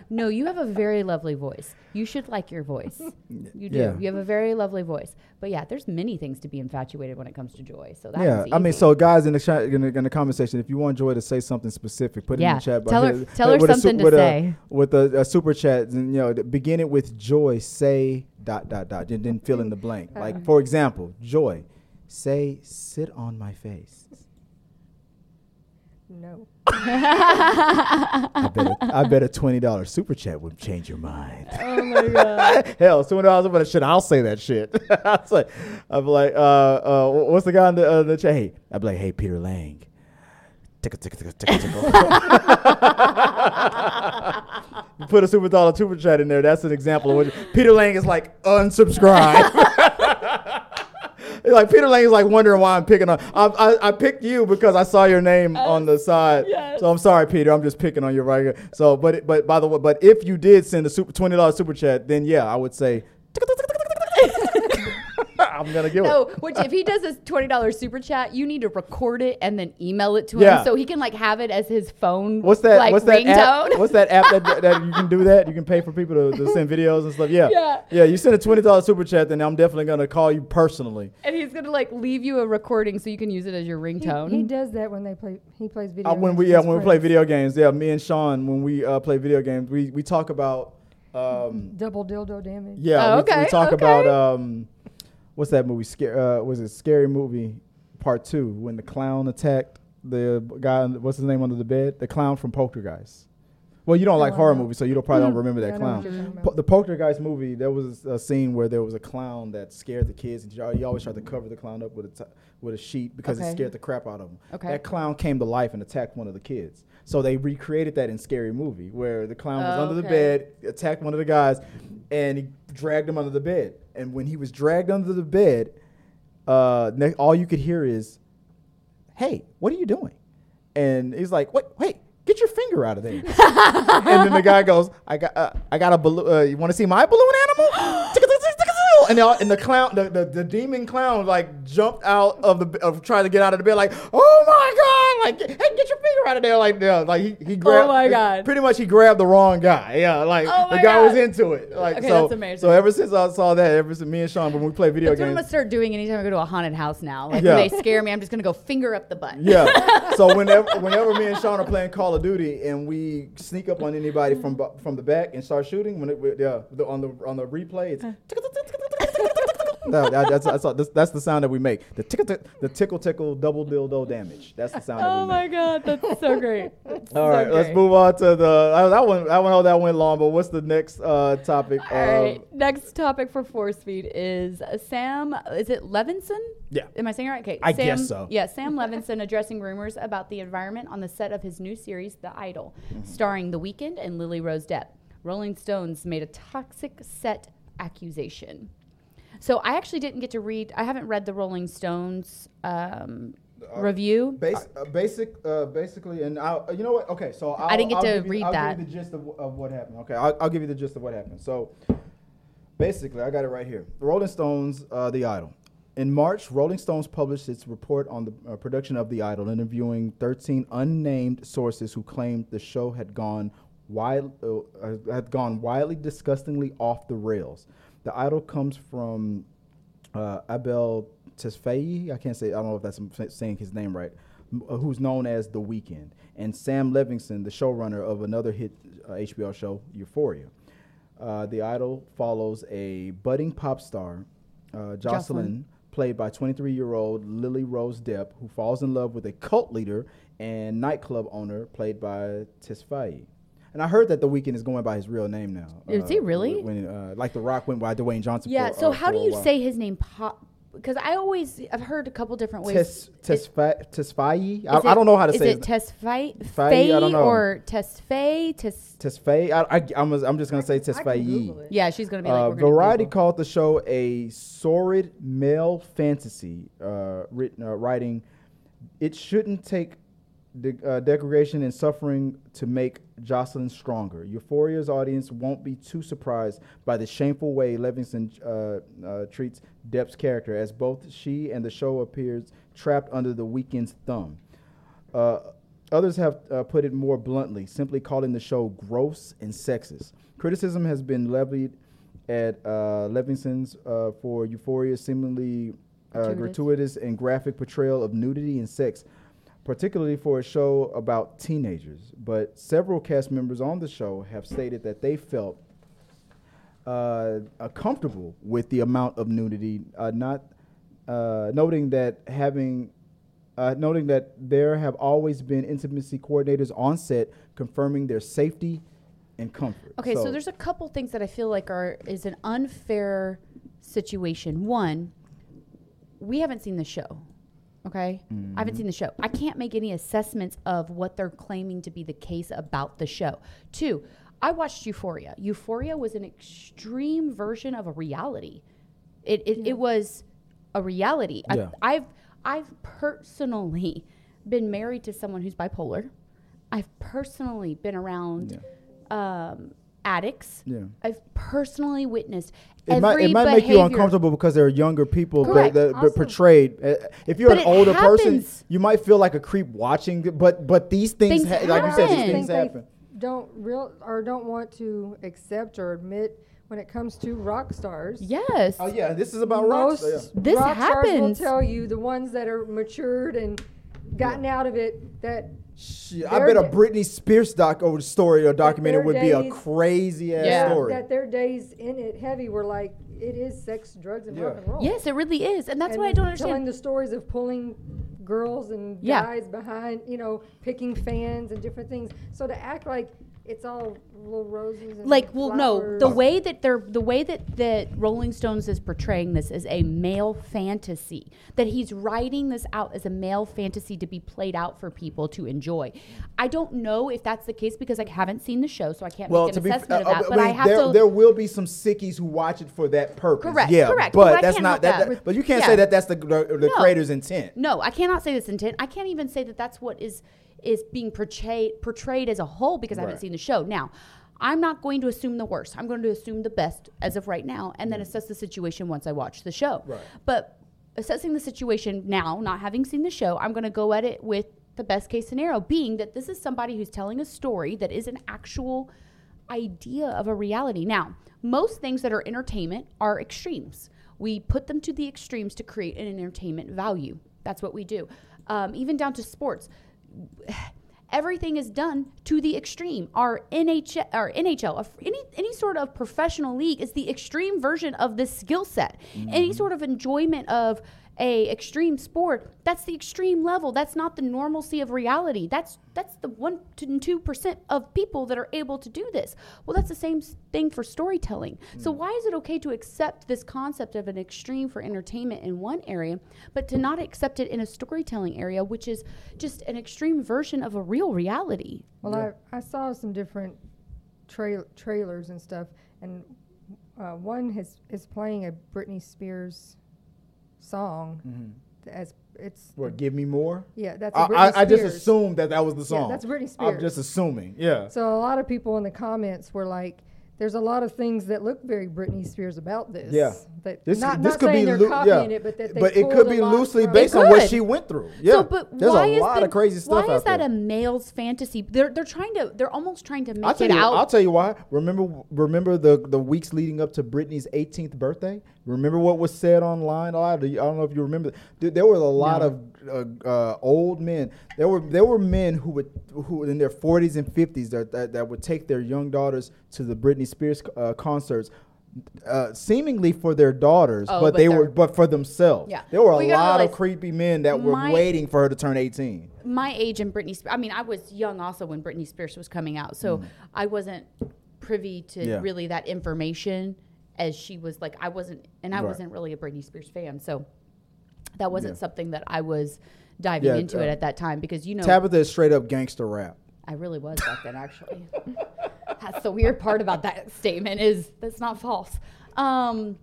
No, you have a very lovely voice. You should like your voice. You do.
Yeah.
You have a very lovely voice. But yeah, there's many things to be infatuated when it comes to joy. So that's
yeah, I mean, so guys in the chat in the, in the comment section, if you want Joy to say something specific, put it in the chat.
tell her- tell her something to
with
say.
A, with a, a super chat, and you know, begin it with Joy. Say dot dot dot, and then fill in the blank. Like uh-huh. for example, Joy, say sit on my face.
No.
I bet a, I bet a twenty dollars super chat would change your mind.
oh my god.
Hell, twenty dollars but shit. I'll say that shit. I'll say, I'll be like, uh, uh, what's the guy in the, uh, the chat? Hey, I'd be like, hey, Peter Lang. Tickle, tickle, tickle, tickle, tickle. You Put a super dollar super chat in there. That's an example of what Peter Lang is like unsubscribe. Like Peter Lang is like wondering why I'm picking on. I, I, I picked you because I saw your name on the side.
yes.
So I'm sorry, Peter. I'm just picking on you right here. So, but but by the way, but if you did send a super twenty dollars super chat, then yeah, I would say. I'm gonna give
No,
it.
which if he does this twenty dollars super chat, you need to record it and then email it to
Yeah.
him so he can like have it as his phone.
What's that?
Like,
what's that
ringtone.
app? What's that app that, that you can do that? You can pay for people to, to send videos and stuff. Yeah.
Yeah.
Yeah. You send a twenty dollars super chat, then I'm definitely gonna call you personally.
and he's gonna like leave you a recording so you can use it as your ringtone.
he does that when they play. He plays video.
Uh, when
games
we yeah
his
when we play video games, yeah, me and Sean when we uh, play video games, we we talk about um,
Double dildo damage.
yeah,
Oh,
we, we talk
okay.
about um, what's that movie? Scare uh, was it Scary Movie Part Two when the clown attacked the guy? What's his name under the bed? The clown from Poltergeist. Well, you don't like
Oh,
horror
know.
movies, so you don't probably don't remember that clown.
talking
Po- the Poltergeist movie, there was a scene where there was a clown that scared the kids, and you always tried to cover the clown up with a t- with a sheet because
Okay.
it scared the crap out of them.
Okay.
That clown came to life and attacked one of the kids. So they recreated that in Scary Movie, where the clown was
Oh,
under the bed, attacked one of the guys, and he dragged him under the bed. And when he was dragged under the bed, uh, ne- all you could hear is, "Hey, what are you doing?" And he's like, "Wait, wait." Get your finger out of there! and then the guy goes, "I got, uh, I got a balloon. Uh, you want to see my balloon animal?" and, the, and the clown, the, the, the demon clown, like jumped out of the of trying to get out of the bed, like, "Oh my god!" Like, hey, get your finger out of there! Like, yeah, like he, he oh grabbed.
Oh my God.
Pretty much, he grabbed the wrong guy. Yeah, like
Oh
the guy was into it. Like,
Okay,
so,
that's amazing.
So ever since I saw that, ever since me and Sean, when we play video
That's what I'm
games,
gonna start doing anytime I go to a haunted house now. Like
Yeah.
when they scare me, I'm just gonna go finger up the butt.
Yeah. so whenever whenever me and Sean are playing Call of Duty and we sneak up on anybody from from the back and start shooting, when it, yeah, the, on the on the replay, it's. No, that, that's, that's, that's that's the sound that we make. The tickle, tick- the tickle, tickle, double dildo damage. That's the sound that
Oh my
make.
god, that's so great. That's
All
so
right, let's move on to the uh, that one. I don't know that went long, but what's the next uh, topic?
All
of-
right, next topic for Force Feed is uh, Sam. Is it Levinson?
Yeah.
Am I saying it right? Okay.
I
Sam,
guess so.
Yeah, Sam Levinson addressing rumors about the environment on the set of his new series, The Idol,
Mm-hmm.
starring The Weeknd and Lily Rose Depp. Rolling Stones made a toxic set accusation. So I actually didn't get to read. I haven't read the Rolling Stones um,
Uh,
review.
Bas- uh, basic, uh, basically, and I, you know what? Okay, so I'll,
I didn't get
I'll
to
give you-
read
I'll
that.
give you the gist of, of what happened. Okay, I'll, I'll give you the gist of what happened. So, basically, I got it right here. The Rolling Stones, uh, The Idol. In March, Rolling Stones published its report on the uh, production of The Idol, interviewing 13 unnamed sources who claimed the show had gone wild, uh, uh, had gone wildly, disgustingly off the rails. The Idol comes from uh, Abel Tesfaye. I can't say. I don't know if that's saying his name right. uh, Who's known as The Weeknd, and Sam Levinson, the showrunner of another hit uh, HBO show, Euphoria. Uh, the Idol follows a budding pop star, uh, Jocelyn,
Jocelyn.
played by 23-year-old Lily Rose Depp, who falls in love with a cult leader and nightclub owner, played by Tesfaye. And I heard that The Weeknd is going by his real name now.
Is he
uh,
really?
When, uh, like The Rock went by Dwayne Johnson.
yeah.
for,
so
uh,
how
for
do you
while.
say his name? Pop. Because I always I've heard a couple different ways.
Tes,
Is-
Tesfaye?
is
I, I don't know how to
is
say
it.
it.
Tesfaye,
I don't know.
or Tesfaye? Tes.
Tesfaye? I, I, I'm, I'm just going to say
I can Google
Tesfaye.
it.
Yeah, she's gonna be like.
Uh,
we're
Variety
Google.
called the show a sordid male fantasy, uh, written, uh, writing, it shouldn't take de- uh, degradation and suffering to make Jocelyn stronger. Euphoria's audience won't be too surprised by the shameful way Levinson uh, uh, treats Depp's character, as both she and the show appears trapped under the Weeknd's thumb. Uh, others have uh, put it more bluntly, simply calling the show gross and sexist. Criticism has been levied at uh, Levinson's uh, for Euphoria's seemingly uh,
Gratuitous.
gratuitous and graphic portrayal of nudity and sex, particularly for a show about teenagers. But several cast members on the show have stated that they felt uh, comfortable with the amount of nudity, uh, not uh, noting that having uh, noting that there have always been intimacy coordinators on set confirming their safety and comfort.
Okay, so, there's a couple things that I feel like are is an unfair situation. One, we haven't seen the show. Okay, I haven't seen the show. I can't make any assessments of what they're claiming to be the case about the show. Two, I watched Euphoria. Euphoria was an extreme version of a reality. It it, it was a reality.
Yeah.
I, I've I've personally been married to someone who's bipolar. I've personally been around um, addicts.
Yeah.
I've personally witnessed
it
every
might it might make you uncomfortable because there are younger people that,
Correct.
that, that
Also-
portrayed. Uh, if you're
But
an
it
older person, you might feel like a creep watching. But but these things,
Things
ha- like you said, these
happen.
things happen.
don't real or don't want to accept or admit when it comes to rock stars.
Yes.
Oh yeah, this is about rocks.
Most
Yeah.
This
rock stars will
happens.
tell you the ones that are matured and gotten out of it that
Shit, I bet a Britney Spears doc or story or documentary
their
would be a crazy ass
Yeah.
story.
that their days in it heavy were like it is sex, drugs, and rock and roll.
Yes, it really is, and that's
and
what I don't understand.
Telling the stories of pulling girls and
Yeah.
guys behind, you know, picking fans and different things. So to act like it's all little roses and
Like, well, no, the
flowers-
way that they're the way that that Rolling Stones is portraying this is a male fantasy. That he's writing this out as a male fantasy to be played out for people to enjoy. I don't know if that's the case because I haven't seen the show, so I can't
well,
make
to
an
be,
assessment
uh,
of that.
uh,
but I
mean,
have
there,
to.
there will be some sickies who watch it for that purpose.
Correct,
Yeah,
correct.
But
Well,
that's
can't
not that,
that.
But you can't
Yeah.
say that that's the the, the
No.
creator's intent.
No, I cannot say this intent. I can't even say that that's what is is being portrayed portrayed as a whole because I haven't seen the show. Now, I'm not going to assume the worst. I'm going to assume the best as of right now, and then assess the situation once I watch the show.
Right.
But assessing the situation now, not having seen the show, I'm going to go at it with the best case scenario being that this is somebody who's telling a story that is an actual idea of a reality. Now, most things that are entertainment are extremes. We put them to the extremes to create an entertainment value. That's what we do. Um, even down to sports. Everything is done to the extreme. Our NHL, or NHL, any any sort of professional league is the extreme version of this skill set. Any mm-hmm. sort of enjoyment of a extreme sport, that's the extreme level. That's not the normalcy of reality. That's that's the one to two percent of people that are able to do this. Well, that's the same thing for storytelling. So why is it okay to accept this concept of an extreme for entertainment in one area, but to not accept it in a storytelling area, which is just an extreme version of a real reality?
Well, I, I saw some different tra- trailers and stuff, and uh, one has is playing a Britney Spears song mm-hmm. as it's
What? Give me more.
yeah that's
I, I, I just assumed that that was the
Yeah,
song.
that's Britney spears I'm
just assuming. Yeah.
So a lot of people in the comments were like, "There's a lot of things that look very Britney Spears about this."
Yeah.
That
This,
not,
this
not
could
saying
be
they're
loo-
copying
yeah.
it, but that they
but it could be loosely based on what she went through. Yeah.
So, but
There's
why
a
is
lot
the-
of crazy stuff
Why
out
is that
there.
a male's fantasy? They're they're trying to. They're almost trying to make
I'll tell
it
you.
out.
I'll tell you why. Remember, remember the the weeks leading up to Britney's 18th birthday. Remember what was said online. A lot. I don't know if you remember. There, there were a lot
No.
of uh, uh, old men. There were there were men who would who in their 40s and 50s that, that that would take their young daughters to the Britney Spears uh, concerts. Uh, seemingly for their daughters,
Oh,
but,
but
they were, but for themselves.
Yeah.
there were a lot of creepy men that were
my-
waiting for her to turn 18.
my age and Britney Spears. I mean, I was young also when Britney Spears was coming out, so I wasn't privy to
Mm. Yeah.
really that information as she was like I wasn't, and I
Right.
wasn't really a Britney Spears fan, so that wasn't
Yeah.
something that I was diving
Yeah,
into
uh,
it at that time because you know
Tabitha is straight up gangster rap.
I really was back then, actually. that's the weird part about that statement is that's not false. Um,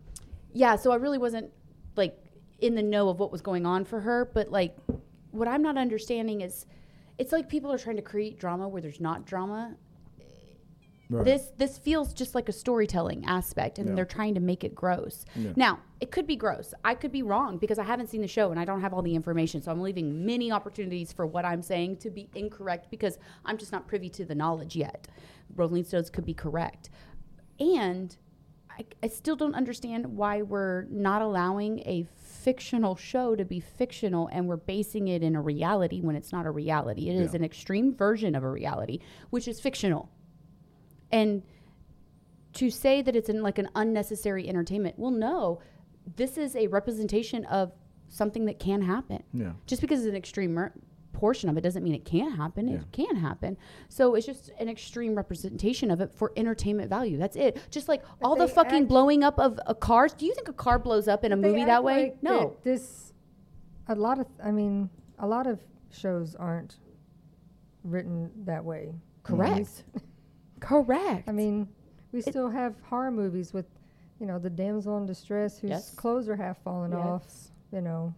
yeah, so I really wasn't like in the know of what was going on for her, but like what I'm not understanding is it's like people are trying to create drama where there's not drama.
Right.
This this feels just like a storytelling aspect, and
Yeah.
they're trying to make it gross.
Yeah.
Now, it could be gross. I could be wrong because I haven't seen the show and I don't have all the information. So I'm leaving many opportunities for what I'm saying to be incorrect because I'm just not privy to the knowledge yet. Rolling Stones could be correct, and I, I still don't understand why we're not allowing a fictional show to be fictional and we're basing it in a reality when it's not a reality. It is
Yeah.
an extreme version of a reality, which is fictional. And to say that it's in like an unnecessary entertainment, well, no, this is a representation of something that can happen.
Yeah.
Just because it's an extreme mer- portion of it doesn't mean it can't happen.
Yeah.
It can happen. So it's just an extreme representation of it for entertainment value. That's it. Just like all the fucking blowing up of a cars. Do you think a car blows up in a movie that way?
like
no.
that this, a lot of, I mean, a lot of shows aren't written that way.
Correct. Correct.
I mean, we still have horror movies with, you know, the damsel in distress whose
Yes.
clothes are half falling off. You know,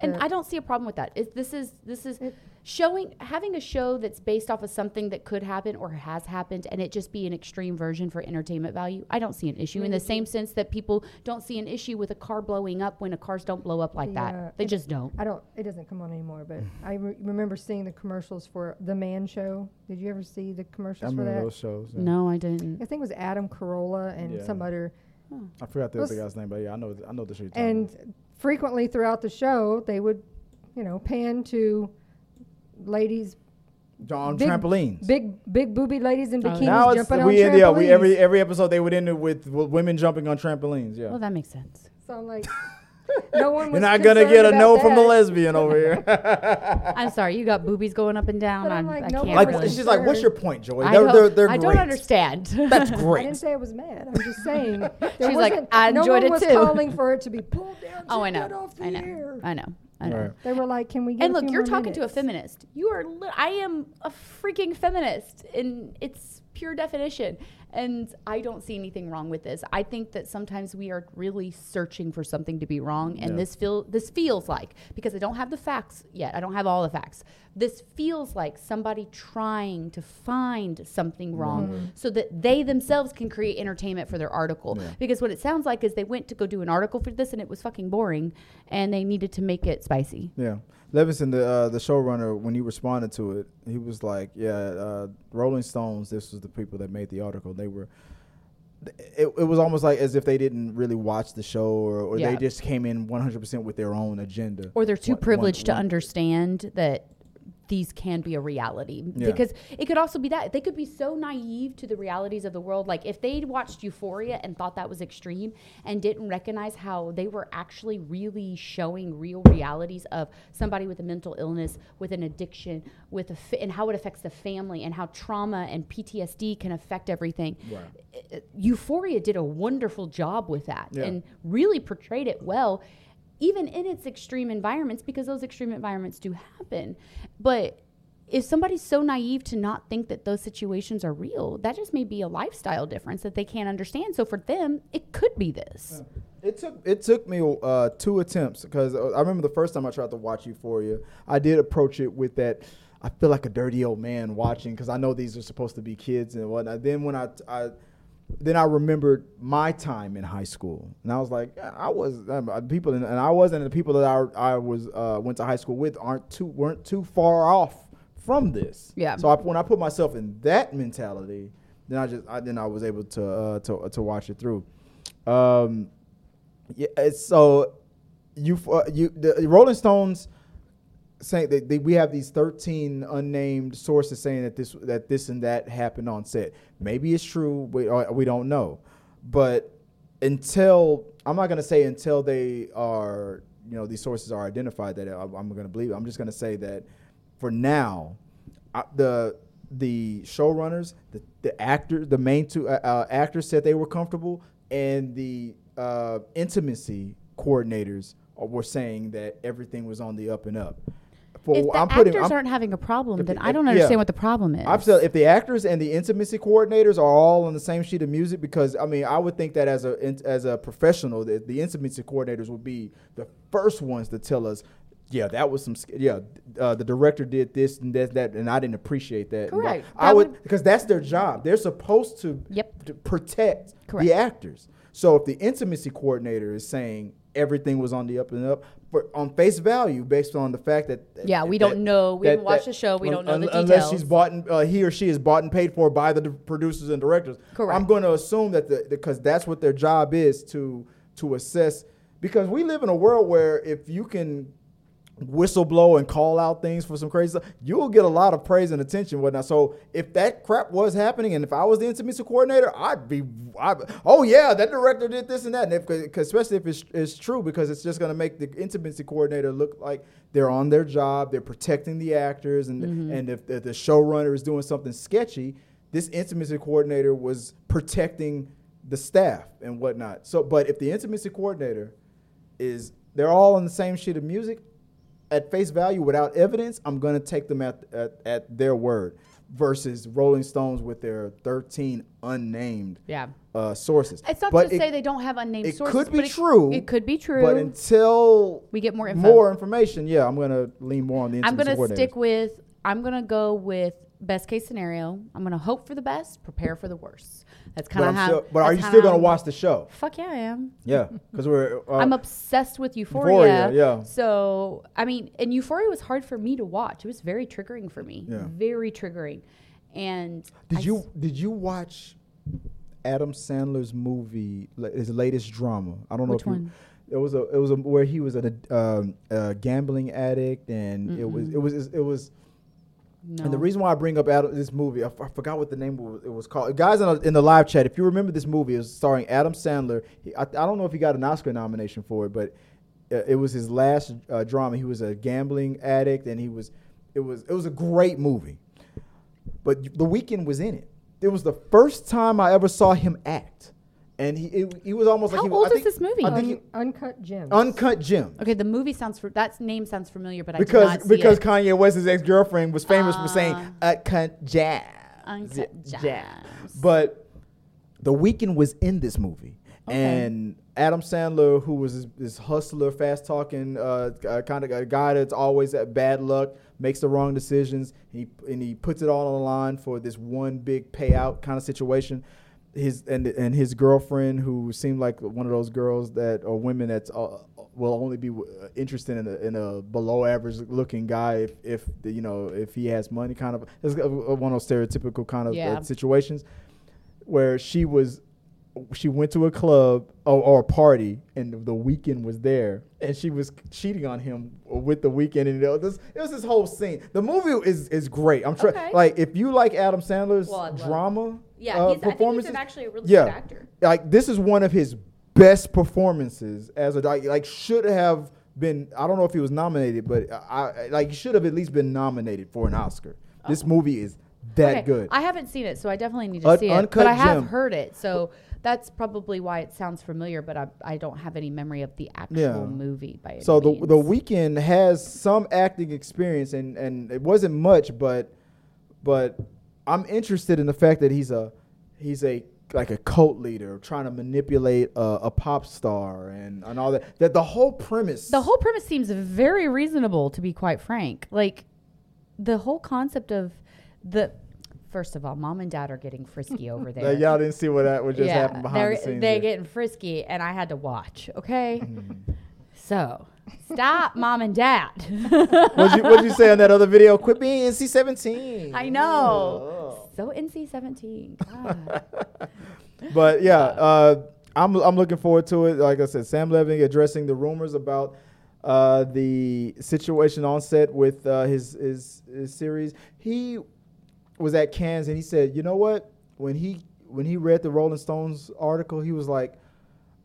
and I don't see a problem with that. It's, this is this is
It-
showing having a show that's based off of something that could happen or has happened, and it just be an extreme version for entertainment value. I don't see an issue in the mm-hmm. same sense that people don't see an issue with a car blowing up when a cars don't blow up like
The,
that. They
it-
just don't.
I don't. It doesn't come on anymore, but I re- remember seeing the commercials for the Man Show. Did you ever see the
I
commercials for
remember
that?
those shows. yeah.
No, I didn't.
I think it was Adam Carolla and
Yeah.
some other.
I forgot the other guy's name, but yeah, I know I know the show. you're about.
And frequently throughout the show, they would, you know, pan to ladies,
on
big-
trampolines.
big big booby ladies in
Oh,
bikinis
yeah.
now it's
jumping on
we
trampolines.
yeah we every every episode they would end it with, with women jumping on trampolines. Yeah,
Well, that makes sense.
so I'm like, no one was.
you're not gonna get a no
about
from the lesbian over here.
I'm sorry, you got boobies going up and down.
But I'm
I'm,
like,
I
no
can't
like
really.
she's like, what's your point, Joey?
I
They're,
don't,
they're, they're
I
great.
don't understand.
That's great.
I didn't say I was mad. I'm just saying. there
She's like,
wasn't-
I
no one
it
was
too.
calling for it to be pulled down.
oh, I
to get
know.
Off the
I know.
air.
I know. I know.
Right.
They were like, "Can we get?"
And
a
look,
few
you're
more
talking to a feminist. You are. Li- I am a freaking feminist in its pure definition, and I don't see anything wrong with this. I think that sometimes we are really searching for something to be wrong, and
Yeah.
this feel this feels like because I don't have the facts yet. I don't have all the facts. This feels like somebody trying to find something wrong so that they themselves can create entertainment for their article.
Yeah.
Because what it sounds like is they went to go do an article for this, and it was fucking boring, and they needed to make it spicy.
Yeah, Levinson, the uh, the showrunner, when he responded to it, he was like, "Yeah, uh, Rolling Stones. This was the people that made the article. They were." It, it was almost like as if they didn't really watch the show, or, or
Yeah.
they just came in 100% with their own agenda.
or they're too
One-
privileged
one-
to
one-
understand that these can be a reality.
Yeah.
because it could also be that. They could be so naive to the realities of the world. Like if they'd watched euphoria and thought that was extreme and didn't recognize how they were actually really showing real realities of somebody with a mental illness with an addiction with a fa- and how it affects the family and how trauma and ptsd can affect everything. Euphoria did a wonderful job with that
Yeah.
and really portrayed it well, even in its extreme environments, because those extreme environments do happen. But if somebody's so naive to not think that those situations are real, that just may be a lifestyle difference that they can't understand. So for them, it could be this.
It took it took me uh, two attempts because I remember the first time I tried to watch Euphoria, I did approach it with that. I feel like a dirty old man watching because I know these are supposed to be kids and whatnot. Then when I, I then I remembered my time in high school, and I was like, I was um, uh, people, and I wasn't the people that I, I was uh, went to high school with aren't too weren't too far off from this.
Yeah.
So I, when I put myself in that mentality, then I just I, then I was able to uh, to to watch it through. Um, yeah, so you uh, you the Rolling Stones saying that they, we have these 13 unnamed sources saying that this that this and that happened on set. Maybe it's true, we uh, we don't know. But until I'm not going to say until they are, you know, these sources are identified that I'm, I'm going to believe. it. I'm just going to say that for now, uh, the the showrunners, the the actors, the main two uh, uh, actors said they were comfortable, and the uh, intimacy coordinators uh, were saying that everything was on the up and up. For,
If the
I'm putting,
actors
I'm-
aren't having a problem, then
the-
I don't
yeah.
understand what the problem is.
I've said if the actors and the intimacy coordinators are all on the same sheet of music, because I mean, I would think that as a in- as a professional, the, the intimacy coordinators would be the first ones to tell us, yeah, that was some, yeah, uh, the director did this and that, that, and I didn't appreciate that.
Correct.
I
That
would
would-
because that's their job. They're supposed to,
Yep.
to protect
Correct.
the actors. So if the intimacy coordinator is saying everything was on the up and up, for, on face value, based on the fact that
Yeah, we
that-
don't know. We
that-
haven't watched
that-
the show. We don't know
un-
the
Unless she's bought, and, uh, he or she is bought and paid for by the producers and directors.
Correct.
I'm going to assume that the because that's what their job is to to assess. Because we live in a world where if you can whistleblow and call out things for some crazy stuff, you'll get a lot of praise and attention and whatnot. So if that crap was happening, and if I was the intimacy coordinator, I'd be, I'd, oh yeah, that director did this and that, and if, especially if it's, it's true, because it's just going to make the intimacy coordinator look like they're on their job, they're protecting the actors, and mm-hmm. and if, if the showrunner is doing something sketchy, this intimacy coordinator was protecting the staff and whatnot. So, but if the intimacy coordinator is they're all on the same sheet of music at face value without evidence, I'm gonna take them at at, at their word versus Rolling Stones with their 13 unnamed
Yeah.
uh, sources.
It's not
But
to
it-
say they don't have unnamed sources.
it
sources.
could be
but it-
true,
It, could be true.
But until
we get more info.
more information, yeah, I'm gonna lean more on the
I'm gonna stick with. I'm gonna go with best case scenario. I'm gonna hope for the best, prepare for the worst. That's kind
But,
of how.
still, but are you still gonna watch the show?
Fuck yeah, I am.
Yeah, because we're. Uh,
I'm obsessed with Euphoria.
Euphoria, yeah.
So I mean, and Euphoria was hard for me to watch. It was very triggering for me.
Yeah.
Very triggering. And
Did
I
you
s-
did you watch Adam Sandler's movie, his latest drama? I don't know
Which
if you.
one?
It was a it was a where he was a, um, a gambling addict, and it was it was it was.
No.
And the reason why I bring up Adam, this movie, I, f- I forgot what the name was, it was called. Guys in, the- in the live chat, if you remember this movie, it was starring Adam Sandler. He, I, I don't know if he got an Oscar nomination for it, but uh, it was his last uh, drama. He was a gambling addict, and he was it was it was a great movie. But The Weeknd was in it. It was the first time I ever saw him act, and he it, he was almost
How
like he,
old
I
is
think-
this movie?
I think he,
Un- uncut gems.
Uncut Gem.
okay, the movie sounds. For, that name sounds familiar, but I did
Because
not see
because
it.
Kanye West's ex girlfriend was famous for saying
Ah.
uncut jazz.
Uncut
Yeah.
Gems.
But The Weeknd was in this movie.
Okay.
And Adam Sandler, who was this, this hustler, fast talking, uh, kind of a guy that's always at bad luck, makes the wrong decisions, he and he puts it all on the line for this one big payout kind of situation. His and and his girlfriend, who seemed like one of those girls that or women that's uh, will only be uh, interested in a, in a below average looking guy if if the, you know if he has money, kind of it's one of those stereotypical kind of uh,
Yeah.
situations where she was she went to a club or, or a party and the Weeknd was there and she was cheating on him with the Weeknd and it was this, it was this whole scene the movie is is great i'm trying
Okay.
like if you like adam sandler's
Well,
drama
Yeah,
uh,
he's, I think he's actually a really
yeah
good actor.
like this is one of his best performances as a like, like should have been i don't know if he was nominated but i, I like should have at least been nominated for an oscar this movie is that
Oh. Okay,
good
I haven't seen it, so I definitely need to
Un-
see it. But I have
Gem.
heard it, so that's probably why it sounds familiar. But I, I don't have any memory of the actual
Yeah.
movie by
So the
means.
the Weeknd has some acting experience and and it wasn't much, but but I'm interested in the fact that he's a he's a like a cult leader trying to manipulate a, a pop star and, and all that. That the whole premise.
The whole premise seems very reasonable, to be quite frank. Like the whole concept of the first of all, mom and dad are getting frisky over there.
y'all didn't see what that what just happened behind the scenes.
They're
there.
getting frisky, and I had to watch. Okay,
Mm-hmm.
so stop, mom and dad.
what'd you what'd you say on that other video? Quit being NC seventeen.
I know. So NC seventeen.
But yeah, uh, I'm I'm looking forward to it. Like I said, Sam Levin addressing the rumors about uh, the situation on set with uh, his, his his series. He was at Cannes and he said, you know what? When he when he read the Rolling Stones article, he was like.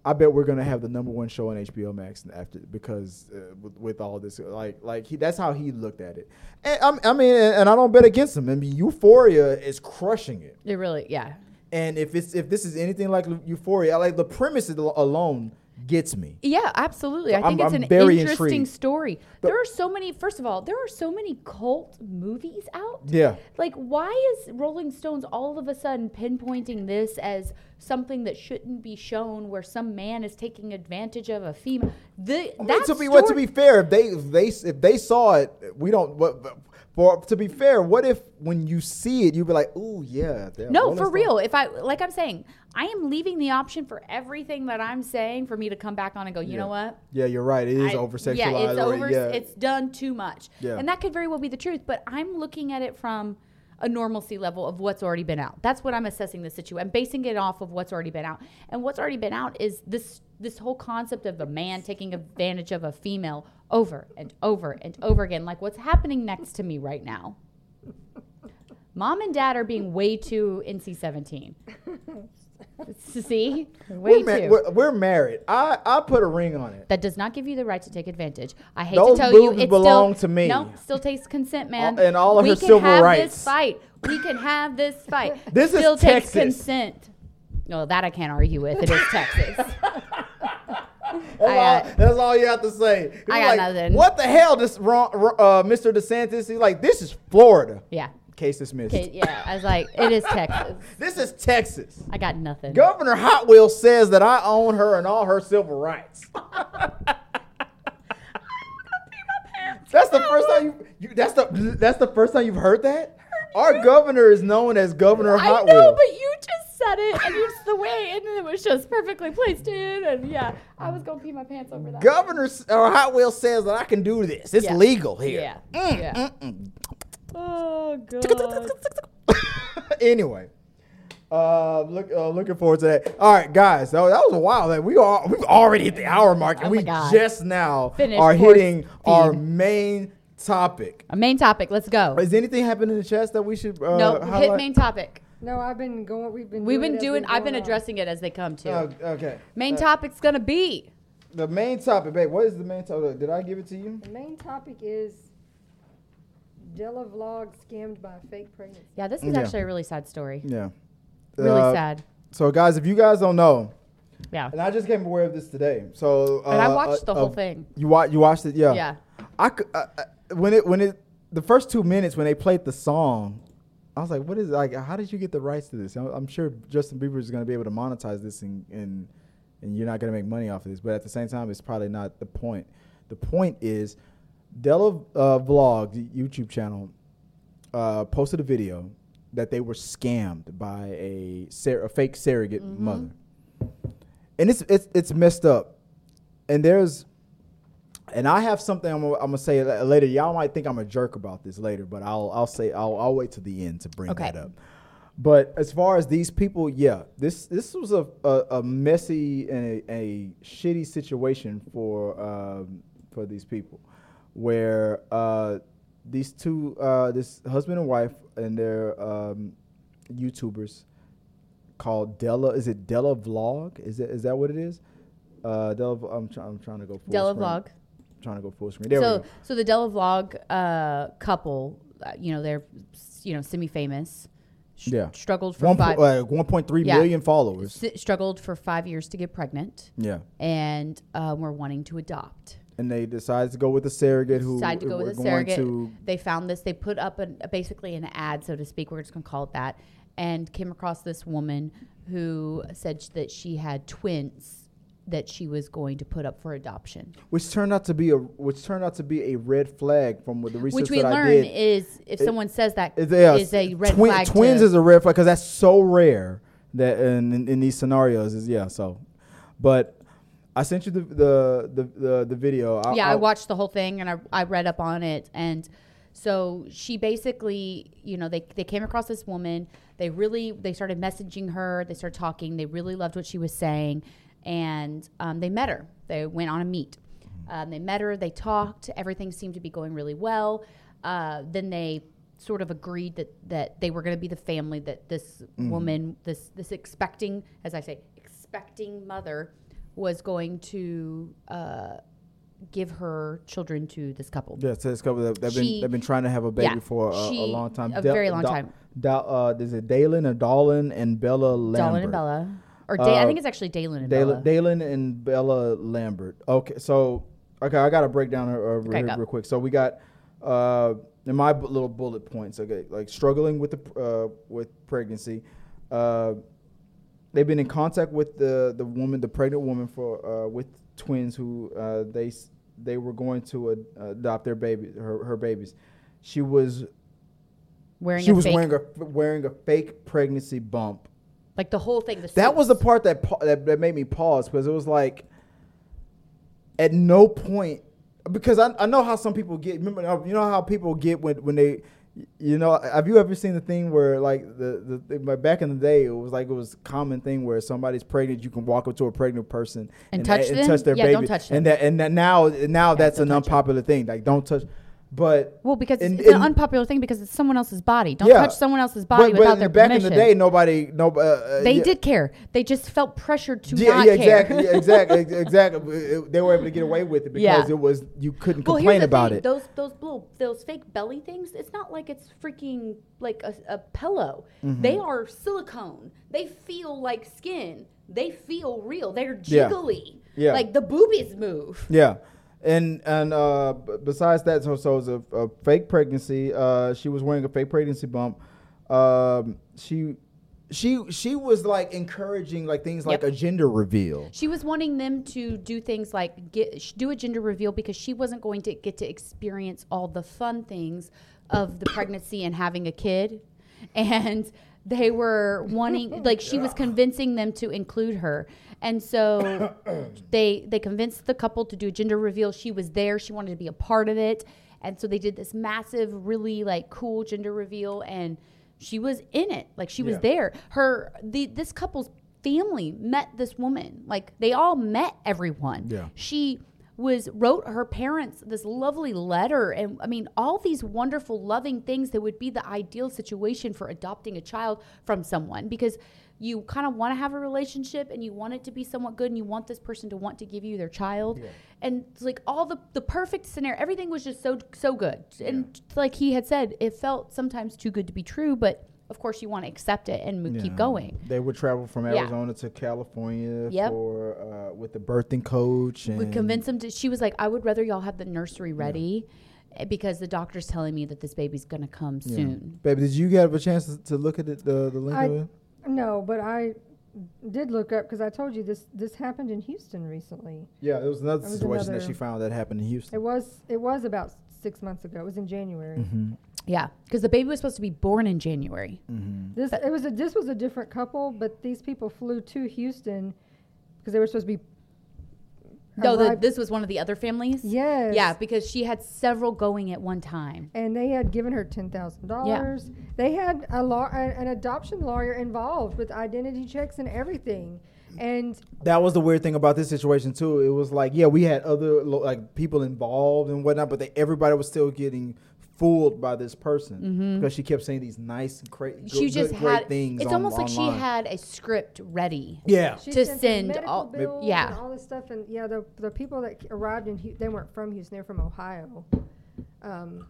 I bet we're gonna have the number one show on HBO Max after because uh, with, with all this, like, like he, that's how he looked at it. And I'm, I mean, and, and I don't bet against him. I mean, Euphoria is crushing it.
It really, yeah.
And if it's if this is anything like Euphoria, like the premise alone gets me.
Yeah, absolutely.
So
I think
I'm-
it's
I'm
an
very
interesting
intrigued.
story.
But-
there are so many. First of all, there are so many cult movies out.
Yeah.
Like, why is Rolling Stones all of a sudden pinpointing this as something that shouldn't be shown, where some man is taking advantage of a female? The
I mean,
that
to be what to
story-
be fair, if they if they if they saw it, we don't. What for? To be fair, what if when you see it, you'd be like, "Oh yeah."
No, for
Stones."
real. If I like, I'm saying, I am leaving the option for everything that I'm saying for me to come back on and go. You
Yeah.
know what?
Yeah, you're right. It is
I-
over sexualized.
Yeah, it's over.
Yeah.
It's done too much.
Yeah.
And that could very well be the truth. But I'm looking at it from a normalcy level of what's already been out. That's what I'm assessing the situation. I'm basing it off of what's already been out. And what's already been out is this this whole concept of a man taking advantage of a female over and over and over again, like what's happening next to me right now. Mom and dad are being way too NC 17. See? Way
we're, ma-
too.
we're, we're married. I, I put a ring on it.
that does not give you the right to take advantage. I hate
Those
to tell you, it
belong
still,
to me.
No, still takes consent, man.
and all of
we
her
can
civil
have
rights.
This fight. We can have this fight.
This is
still takes
Texas.
consent. No, that I can't argue with. It is Texas.
That's,
I
all, that's all you have to say. He's
I got
like,
nothing.
What the hell, this wrong, uh, Mr. DeSantis? He's like, this is Florida.
Yeah.
Case dismissed.
Okay, yeah. I was like, it is Texas.
This is Texas.
I got nothing.
Governor Hot Wheels says that I own her and all her civil rights. I'm gonna pee my pants. That's the first time you, you. That's the. That's the first time you've heard that. Our governor is known as Governor
I know, but you just said it, and it's the way, and it was just perfectly placed in, and yeah, I was gonna pee my pants over that.
Governor or Hot Wheels says that I can do this. It's
Yeah.
legal here.
Yeah.
Mm,
Yeah.
mm, mm.
Oh god.
anyway, uh, look, uh, looking forward to that. All right, guys, so that was a while. That we are we've already hit the hour mark, and
Oh
we
God.
just now
Finished
are
force
hitting our main topic.
A main topic. Let's go.
Is anything happening in the chest that we should? Uh,
no, hit main topic.
No, I've been going. We've been.
We've
doing
been doing. I've been
going on.
addressing it as they come to.
Oh, okay.
main
Uh,
topic's gonna be.
The main topic, babe. What is the main topic? Did I give it to you?
The main topic is Della vlog scammed by a fake pregnancy.
Yeah, this is
Yeah.
actually a really sad story.
Yeah.
Really
Uh,
sad.
So, guys, if you guys don't know,
Yeah.
and I just came aware of this today. So, uh,
And I watched
uh,
the whole
uh,
thing.
You watch? You watched it? Yeah.
Yeah.
I, cou- uh, uh, when it when it the first two minutes when they played the song, I was like, "What is like? How did you get the rights to this?" I'm, I'm sure Justin Bieber is going to be able to monetize this, and and and you're not going to make money off of this. But at the same time, it's probably not the point. The point is, Della uh, Vlog, YouTube channel, uh, posted a video that they were scammed by a, sur- a fake surrogate
Mm-hmm.
mother, and it's it's it's messed up. And there's and I have something I'm gonna, I'm gonna say later. Y'all might think I'm a jerk about this later, but I'll I'll say I'll I'll wait to the end to bring
Okay.
that up. But as far as these people, yeah, this this was a a, a messy and a, a shitty situation for um, for these people, where uh, these two uh, this husband and wife and their um, YouTubers called Della. Is it Della Vlog? Is it is that what it is? Uh, Della, I'm, try, I'm trying to go full
Della
screen.
vlog.
trying to go full screen. There we
so
go.
so the Della vlog uh, couple, uh, you know, they're you know semi famous.
Yeah.
Struggled for
One
five.
po- uh, 1.3
Yeah.
million followers.
s- struggled for five years to get pregnant,
Yeah.
and uh, were wanting to adopt.
And they decided to go with a surrogate who
decided to go with a surrogate.
to-
They found this. They put up an, basically an ad, so to speak. We're just going to call it that. And came across this woman who said sh- that she had twins that she was going to put up for adoption.
which turned out to be a which turned out to be a red flag from what the research
Which we
that I
learn
did.
is if
It-
someone says that
Is, yeah,
is a red
twin-
flag.
Twins
to-
is a red flag because that's so rare that in, in, in these scenarios is yeah. So, but I sent you the the the the, the video. I'll-
yeah, I
I'll-
watched the whole thing and I, I read up on it. And so she basically, you know, they, they came across this woman. They really, they started messaging her. They started talking. They really loved what she was saying. And um, they met her. They went on a meet. Um, they met her. They talked. Everything seemed to be going really well. Uh, then they sort of agreed that, that they were going to be the family that this woman, this, this expecting, as I say, expecting mother was going to uh, give her children to this couple.
Yeah, so this couple that they've been they've been trying to have a baby
yeah,
for a, a long time.
a
Del-
very long time.
Dal- uh, is it Dallin or Dolan and Bella Lambert?
Dallin and Bella. Or da- I
Uh,
think it's actually Dallin and
Dallin,
Bella.
Dallin and Bella Lambert. Okay, so okay, I got to break down her over
Okay,
here
go.
real quick. So we got uh, in my bu- little bullet points. Okay, like struggling with the pr- uh, with pregnancy. Uh, they've been in contact with the the woman, the pregnant woman for uh, with twins who uh, they they were going to ad- adopt their baby, her, her babies. She was
wearing
she
a
was
fake,
wearing a wearing a fake pregnancy bump.
like the whole thing. The
That was the part that, pa- that that made me pause because it was like, at no point, because I, I know how some people get. Remember, you know how people get when when they you know, have you ever seen the thing where like the the like, back in the day it was like it was a common thing where somebody's pregnant, you can walk up to a pregnant person
And touch them?
touch their
Yeah,
baby,
touch
and that and that now now that's an unpopular thing. Like don't touch, but
Well, because
And-
it's an unpopular thing because it's someone else's body. Don't
Yeah.
touch someone else's body
but,
without
but
their
back
permission.
in the day, nobody no uh, uh,
they
yeah,
did care. They just felt pressured to
Yeah,
not
yeah,
care.
exactly, yeah, exactly, exactly. They were able to get away with it because
Yeah.
it was you couldn't
Well,
complain about
thing.
it.
Those those little those fake belly things. It's not like it's freaking like a, a pillow.
Mm-hmm.
They are silicone. They feel like skin. They feel real. They're
Yeah.
jiggly.
Yeah.
Like the boobies move.
Yeah, and and uh, besides that, so so it was a, a fake pregnancy. Uh, she was wearing a fake pregnancy bump. Um, she she she was like encouraging like things like
Yep.
a gender reveal.
She was wanting them to do things like get do a gender reveal because she wasn't going to get to experience all the fun things of the pregnancy and having a kid, and they were wanting like she was convincing them to include her, and so they they convinced the couple to do a gender reveal. She was there. She wanted to be a part of it, and so they did this massive, really like cool gender reveal and. She was in it, like she was
Yeah.
there. Her the this couple's family met this woman. Like they all met everyone.
Yeah.
She was wrote her parents this lovely letter and I mean all these wonderful loving things that would be the ideal situation for adopting a child from someone because you kind of want to have a relationship and you want it to be somewhat good and you want this person to want to give you their child. And it's like all the the perfect scenario everything was just so so good. And like he had said it felt sometimes too good to be true but of course you want to accept it and mo- keep going
They would travel from
Yeah.
Arizona to California
Yep.
for uh, with the birthing coach and
we convinced him to she was like i would rather y'all have the nursery ready eh, because the doctor's telling me that this baby's gonna come
Yeah.
soon
Baby, did you have a chance to, to look at it, the the link
I-
of it?
No, but I did look up because I told you this this happened in Houston recently.
Yeah, it was another
That was
situation that she found that happened in Houston.
It was it was about six months ago. It was in January.
Mm-hmm.
yeah because the baby was supposed to be born in january
Mm-hmm.
This it was a this was a different couple, but these people flew to Houston because they were supposed to be.
no the, this was one of the other families
yes.
yeah because she had several going at one time
And they had given her ten thousand dollars. They had a law, a- an adoption lawyer involved with identity checks and everything. And
That was the weird thing about this situation too. It was like, yeah, we had other like people involved and whatnot, but they, everybody was still getting fooled by this person because she kept saying these nice, cra- good,
Mm-hmm. she just
good, great
had
things.
it's
on-
almost like she had a script ready
yeah,
she
To send all-
bills
yeah.
and all this stuff. And yeah, the the people that arrived in Hu- they weren't from Houston; they're from Ohio. Um,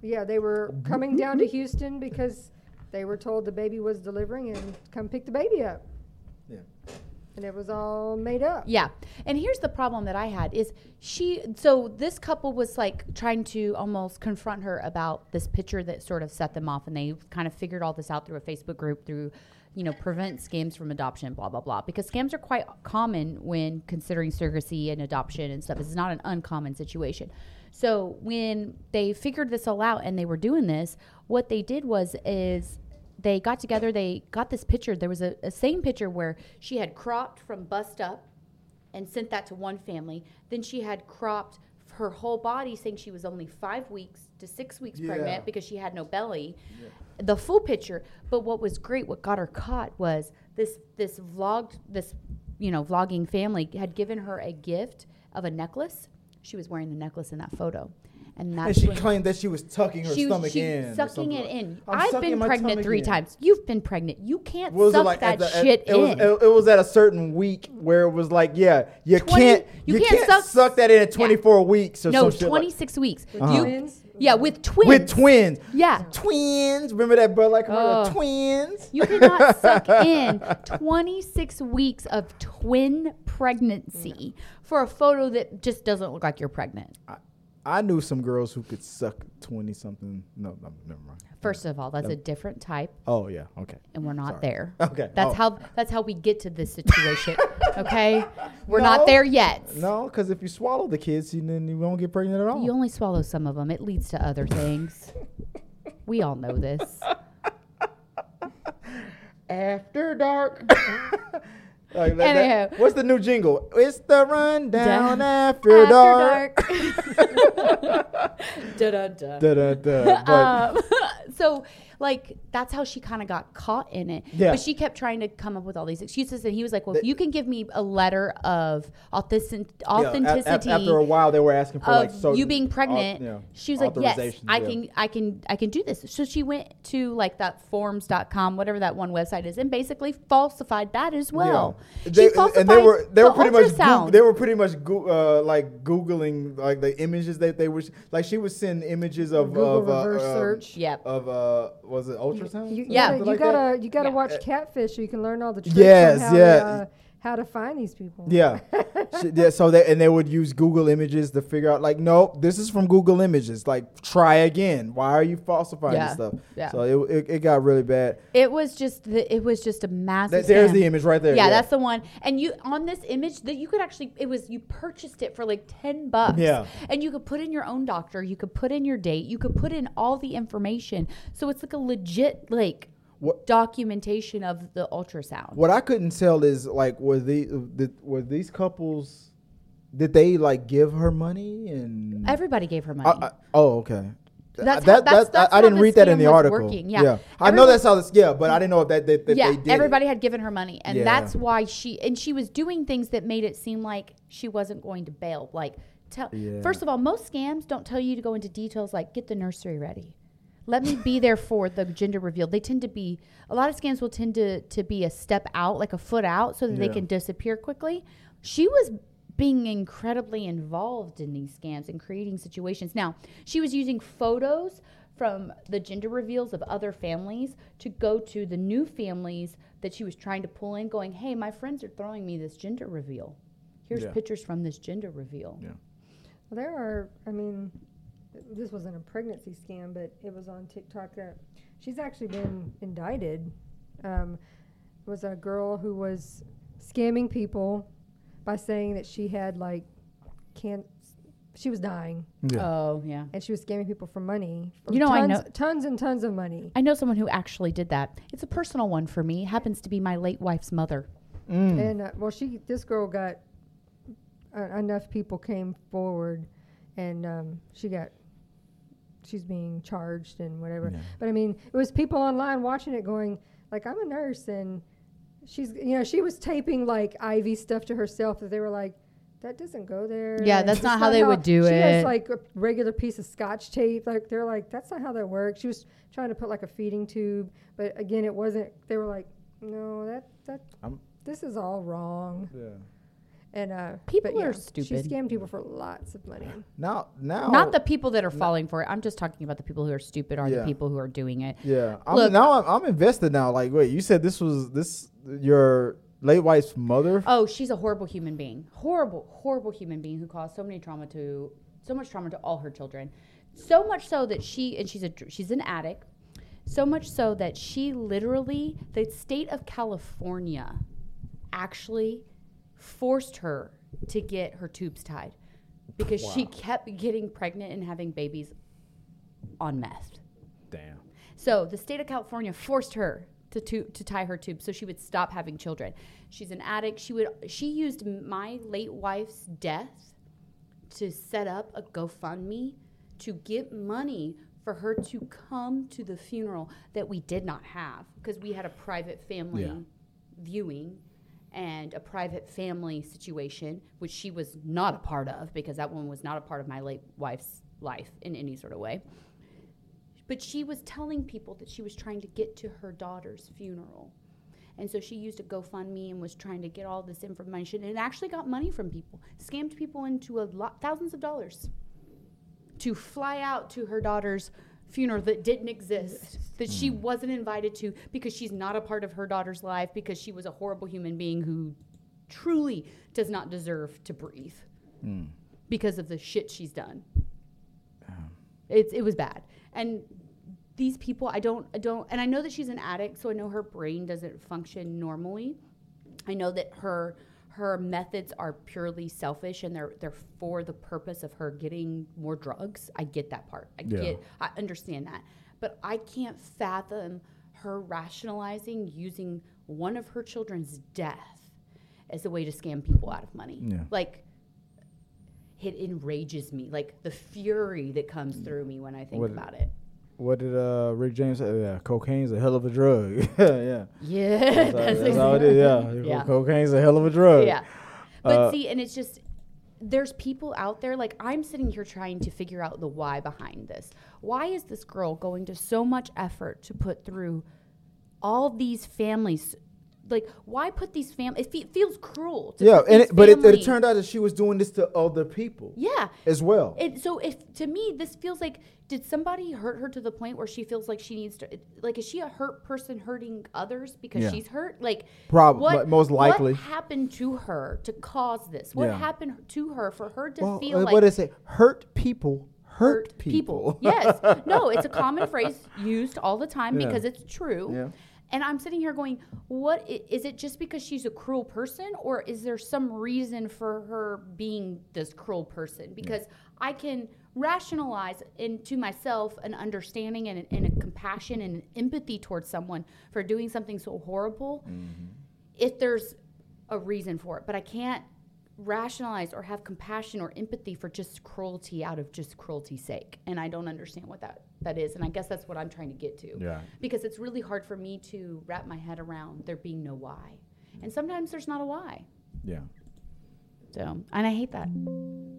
yeah, they were coming down to Houston because they were told the baby was delivering and come pick the baby up.
Yeah.
And it was all made up.
Yeah. And here's the problem that I had is she so this couple was like trying to almost confront her about this picture that sort of set them off and they kind of figured all this out through a Facebook group through you know prevent scams from adoption blah blah blah because scams are quite common when considering surrogacy and adoption and stuff. Is not an uncommon situation. So when they figured this all out and they were doing this, what they did was is they got together. They got this picture. There was a, a same picture where she had cropped from bust up and sent that to one family. Then she had cropped her whole body, saying she was only five weeks to six weeks
Yeah.
pregnant because she had no belly. The full picture. But what was great, what got her caught was this this vlogged this you know vlogging family had given her a gift of a necklace. She was wearing the necklace in that photo, and
and she claimed that she was tucking her
she
stomach
she
in,
sucking it
like-
in.
I'm
I've been pregnant three
in.
times. You've been pregnant. You can't
What was
suck
it like?
that
at the- at-
shit
it was,
in.
it, it was at a certain week where it was like, yeah, you
20
can't,
you
you,
can't
can't,
suck-
suck, that in at 24 weeks or
no,
some shit like-
26 weeks.
Uh-huh.
Twins?
yeah, with twins.
with twins.
Yeah.
Twins. Remember that Bud Light commercial?
Oh.
Twins.
You cannot suck in 26 weeks of twin pregnancy for a photo that just doesn't look like you're pregnant.
I knew some girls who could suck 20 something. No, no, never mind.
First of all, that's a different type,
Oh, yeah. Okay.
and we're not
Sorry.
there.
Okay.
That's
Oh.
how that's how we get to this situation. okay, we're
No.
not there yet.
No, because if you swallow the kids, you, then you won't get pregnant at all.
You only swallow some of them. It leads to other things. we all know this.
After dark. Like that-
Anyhow.
that- what's the new jingle? It's the rundown
Down
after, dark.
dark. Da-da-da.
Da, da, da. But
Um, so like that's how she kind of got caught in it.
Yeah.
But she kept trying to come up with all these excuses, and he was like, "Well, if you can give me a letter of authentic-
Yeah, a- a-
authenticity."
after a while, they were asking for like so
you being pregnant,
yeah,
she was like, "Yes, I
yeah.
can, I can, I can do this." So she went to like that forms.com, whatever that one website is, and basically falsified that as well.
Yeah.
She
They,
falsified
and they were they
the
were pretty much. Goog- they were pretty much goo uh, like googling like the images that they were like she was sending images of
Google
of uh,
reverse
um,
search.
Yep.
of uh was it ultrasound
You,
Yeah.
yeah, you
like
gotta you gotta
Yeah.
watch Catfish so you can learn all the tricks
Yes,
how
yeah.
to, uh, how to find these people.
Yeah. Yeah, so they and they would use Google Images to figure out like, nope, this is from Google Images. Like, try again. Why are you falsifying
Yeah,
this stuff?
yeah.
So it, it, it got really bad.
It was just the, it was just a massive.
Th- there's
scam.
the image right there.
Yeah, that's the one. And you on this image that you could actually it was you purchased it for like 10 bucks.
Yeah.
And you could put in your own doctor, you could put in your date, you could put in all the information. So it's like a legit like
What-
documentation of the ultrasound.
What I couldn't tell is like, were the were these couples? Did they like give her money and?
Everybody gave her money.
I- oh, okay.
That's
that,
how- that's-
that-
that's
I, I didn't read that in the article.
working, yeah.
I know that's how this. Yeah, but I didn't know if that they, that
yeah,
they did. it.
everybody had given her money, and
Yeah.
that's why she and she was doing things that made it seem like she wasn't going to bail. Like, tell
Yeah.
first of all, most scams don't tell you to go into details like get the nursery ready. Let me be there for the gender reveal. They tend to be a lot of scams will tend to to be a step out, like a foot out, so that they can disappear quickly. She was being incredibly involved in these scams and creating situations. Now, she was using photos from the gender reveals of other families to go to the new families that she was trying to pull in, going, Hey, my friends are throwing me this gender reveal. Here's
Yeah.
pictures from this gender reveal.
Yeah.
Well, there are. I mean, th- this wasn't a pregnancy scam, but it was on TikTok that she's actually been indicted. Um, it was a girl who was scamming people by saying that she had like can't she was dying
Yeah.
Oh, yeah.
and she was scamming people for money. For
You know, I
tons,
know-
tons and tons of money.
I know someone who actually did that. It's a personal one for me. It happens to be my late wife's mother.
Mm.
And uh, well, she this girl got uh, enough people came forward, and um, she got she's being charged and whatever.
Yeah.
But I mean, it was people online watching it, going like, "I'm a nurse," and she's you know she was taping like IV stuff to herself that they were like. That doesn't go there.
Yeah,
and
that's
it's
not how they would do
she
it.
has like a regular piece of scotch tape. Like they're like, that's not how that works. She was trying to put like a feeding tube, but again, it wasn't. They were like, no, that that
I'm-
this is all wrong.
Yeah.
And uh,
People
but
are stupid.
She scammed people for lots of money.
Now, now,
Not the people that are falling for it. I'm just talking about the people who are stupid are
Yeah.
the people who are doing it.
Yeah. I'm,
Look-
now I'm, I'm invested now. Like, wait, you said this was this your late wife's mother?
Oh, she's a horrible human being. Horrible, horrible human being who caused so many trauma to so much trauma to all her children. So much so that she and she's a she's an addict. So much so that she literally the state of California actually forced her to get her tubes tied because she kept getting pregnant and having babies on meth.
Damn.
So the state of California forced her to, to to tie her tubes so she would stop having children. She's an addict. She would she used my late wife's death to set up a GoFundMe to get money for her to come to the funeral that we did not have because we had a private family
Yeah.
viewing and a private family situation which she was not a part of because that one was not a part of my late wife's life in any sort of way but she was telling people that she was trying to get to her daughter's funeral. And so she used a GoFundMe and was trying to get all this information and actually got money from people, scammed people into a lot, thousands of dollars to fly out to her daughter's funeral that didn't exist, that she hmm. wasn't invited to because she's not a part of her daughter's life, because she was a horrible human being who truly does not deserve to breathe hmm. because of the shit she's done. Um. It's it was bad. And these people I don't I don't and I know that she's an addict, so I know her brain doesn't function normally. I know that her her methods are purely selfish and they're they're for the purpose of her getting more drugs. I get that part. I
Yeah.
get I understand that. But I can't fathom her rationalizing using one of her children's death as a way to scam people out of money.
Yeah.
Like it enrages me, like the fury that comes mm. through me when I think
What-
about it.
What did uh, Rick James say? Yeah, cocaine's a hell of a drug. yeah,
Yeah,
that's, how it is. Yeah,
Yeah.
cocaine's a hell of a drug.
Yeah. But
Uh,
see, and it's just there's people out there like I'm sitting here trying to figure out the why behind this. Why is this girl going to so much effort to put through all these families? Like, why put these families? It fe- feels cruel. To
Yeah, and it, but it, it turned out that she was doing this to other people
yeah.
as well.
It, so if to me this feels like did somebody hurt her to the point where she feels like she needs to like is she a hurt person hurting others because
Yeah.
she's hurt like
probably
what,
most likely.
what happened to her to cause this what
Yeah.
happened to her for her to
well,
feel
uh,
like
what is it? Hurt people hurt, people.
yes no it's a common phrase used all the time
Yeah.
because it's true
Yeah.
and i'm sitting here going what i- is it just because she's a cruel person or is there some reason for her being this cruel person because i can rationalize into myself an understanding and, and a compassion and an empathy towards someone for doing something so horrible mm-hmm. if there's a reason for it. But i can't rationalize or have compassion or empathy for just cruelty out of just cruelty's sake. And i don't understand what that that is. And i guess that's what i'm trying to get to.
Yeah.
because it's really hard for me to wrap my head around there being no why. And sometimes there's not a why.
Yeah.
so and i hate that.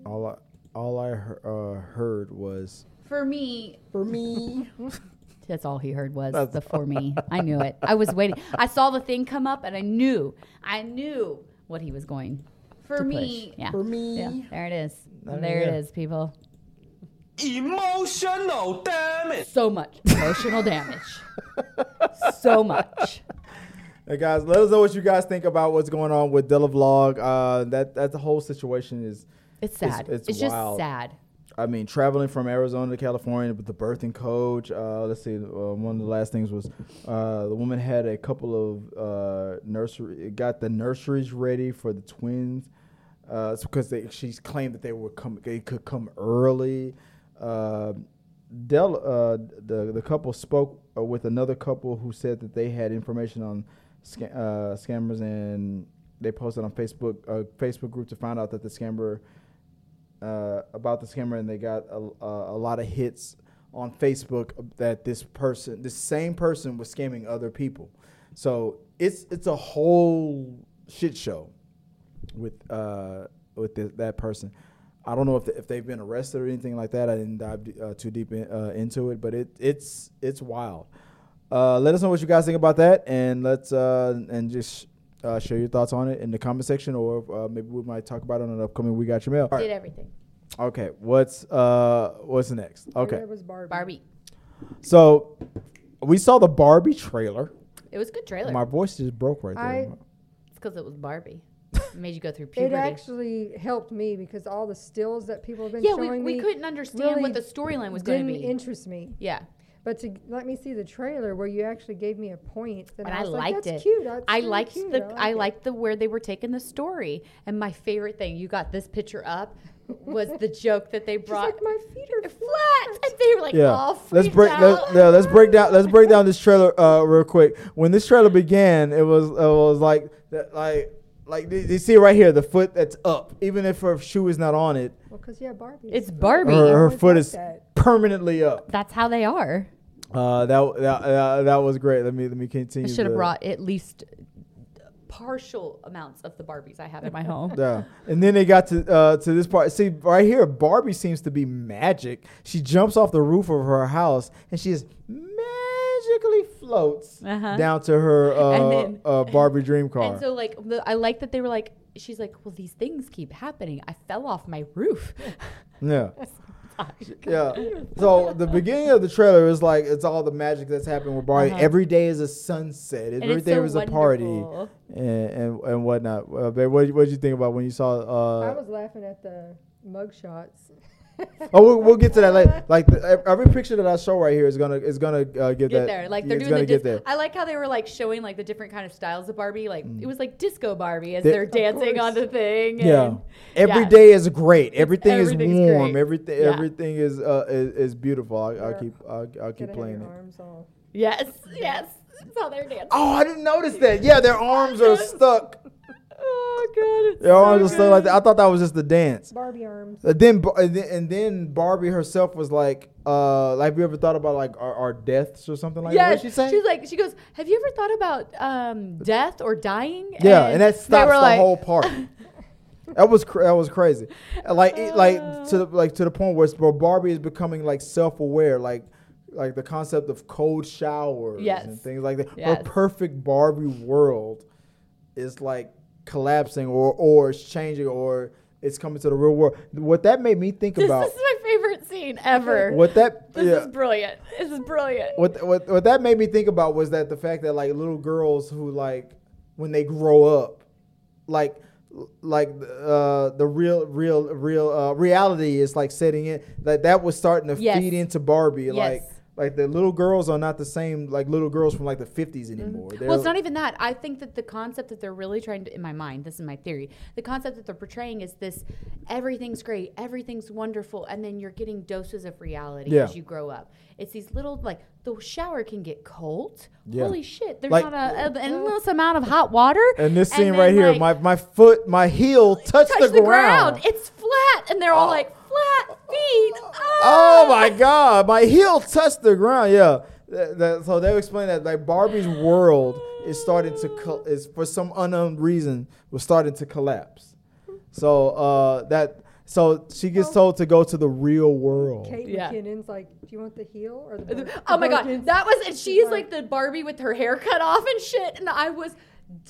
All all I hear- uh, heard was
for me
for me.
that's all he heard was
That's
the for me i knew it i was waiting i saw the thing come up and i knew i knew what he was going for
To
me
push.
yeah
For me.
yeah there it is
I mean,
there it
yeah.
is people
Emotional damage.
so much emotional damage so much
Hey guys, let us know what you guys think about what's going on with Della Vlog. Uh, that that the whole situation is.
It's sad
it's
it's, just
wild.
sad
I mean, traveling from Arizona to California with the birthing coach. Uh, let's see. Uh, one of the last things was uh, the woman had a couple of uh, nursery, got the nurseries ready for the twins uh, it's because they she's claimed that they were come they could come early. Uh, Del, uh, the the couple spoke uh, with another couple who said that they had information on sca- uh, scammers and they posted on Facebook a Facebook group to find out that the scammer uh, about this scammer and they got a, a, lot of hits on Facebook that this person, this same person, was scamming other people. So it's it's a whole shit show with uh, with this, that person. I don't know if, if they've been arrested or anything like that. I didn't dive uh, too deep in, uh, into it, but it it's it's wild. Uh, let us know what you guys think about that, and let's uh, and just uh, share your thoughts on it in the comment section, or uh, maybe we might talk about it on an upcoming We Got Your Mail. All right.
did everything
Okay, what's uh what's next? Okay,
It was Barbie.
barbie
so we saw the Barbie trailer.
it was a good trailer
My voice just broke right there.
I-
it's because it was barbie it made you go through puberty
It actually helped me because all the stills that people have been
yeah we,
showing
we
me
couldn't understand
really
what the storyline was going to be.
didn't interest me.
yeah
But to let me see the trailer where you actually gave me a point,
and
I
I
was like, That's
it.
cute. That's
I
really
liked
cute.
the
like
I
it."
liked the where they were taking the story. And my favorite thing, you got this picture up, was the joke that they
She's
brought
like, my feet are
flat, and they were like
yeah,
all
let's break.
out.
Let, yeah, let's break down. Let's break down this trailer uh, real quick. When this trailer began, it was it was like that, like like you see right here the foot that's up, even if her shoe is not on it,
Well, because yeah, Barbie.
It's Barbie.
her, her foot
like
is
that.
permanently up.
That's how they are.
Uh, that that uh, that was great. Let me let me continue.
I should have
the-
brought at least partial amounts of the Barbies I have in my home.
Yeah, and then they got to uh, to this part. See, right here, Barbie seems to be magic. She jumps off the roof of her house, and she just magically floats
Uh-huh.
down to her uh,
And then-
uh, Barbie dream car.
And so, like, I like that they were like, she's like, well, these things keep happening. I fell off my roof.
yeah, yeah. So the beginning of the trailer is like it's all the magic that's happening with Barbie.
Uh-huh.
Every day is a sunset.
And
Every
it's
day
so
was a party, and and, and whatnot. Uh, babe, what what did you think about when you saw?
I
Uh,
was laughing at the mug shots.
oh, we'll, we'll get to that later. Like the, every picture that I show right here is gonna is gonna uh, give
Get
that.
there, like they're doing the.
get
Dis-
there.
I like how they were like showing like the different kind of styles of Barbie. Like it was like disco Barbie as
They-
they're dancing on the thing.
Yeah.
and-
Every
yeah.
day is great. Everything is warm.
great.
Everything
Yeah.
everything is uh is, is beautiful. I, I'll keep I'll, I'll keep playing it.
Yes, yes. That's how they're dancing.
Oh, I didn't notice that. Yeah, their arms are stuck.
Oh god. It's
Their arms
so
were still like that. I thought that was just the dance.
Barbie arms.
And then, and then, Barbie herself was like, uh, like, you ever thought about like our, our deaths or something like that?
Yeah,
she say?
she's like, she goes, "Have you ever thought about um, death or dying?"
yeah, and that stops the
like-
whole party. that was cra- that was crazy. And, Like it, like to the, like to the point where, where Barbie is becoming like self aware, like like the concept of cold showers
Yes.
and things like that. Her perfect Barbie world is like collapsing or or it's changing or it's coming to the real world. What that made me think
This,
about
this is my favorite scene ever.
what that
This
yeah.
is brilliant. This is brilliant.
what, what what that made me think about was that the fact that like little girls who like when they grow up like like uh the real real real uh reality is like setting in that that was starting to
Yes.
feed into barbie
Yes.
like like the little girls are not the same like little girls from like the 50s mm-hmm. anymore They're-
Well, it's not even that. I think that the concept that they're really trying to, in my mind, this is my theory, the concept that they're portraying is this everything's great, everything's wonderful, and then you're getting doses of reality
Yeah.
as you grow up. It's these little, like, the shower can get cold.
Yeah.
Holy shit. There's
Like-
not a, an uh, endless amount of hot water.
and this scene
then,
right here
like,
my my foot my heel touched
touch
the, ground,
It's flat. And they're all oh. like, flat feet.
Oh
ah."
my god, my heel touched the ground. Yeah. That- that- so they explain that like Barbie's world is starting to co- is for some unknown reason was starting to collapse. So uh that so she gets told to go to the real world.
Kate
Yeah.
McKinnon's like, do you want the heel or the? Bur-
Oh my god,
Birkins?"
that was and she's
She's
like the Barbie with her hair cut off and shit, and I was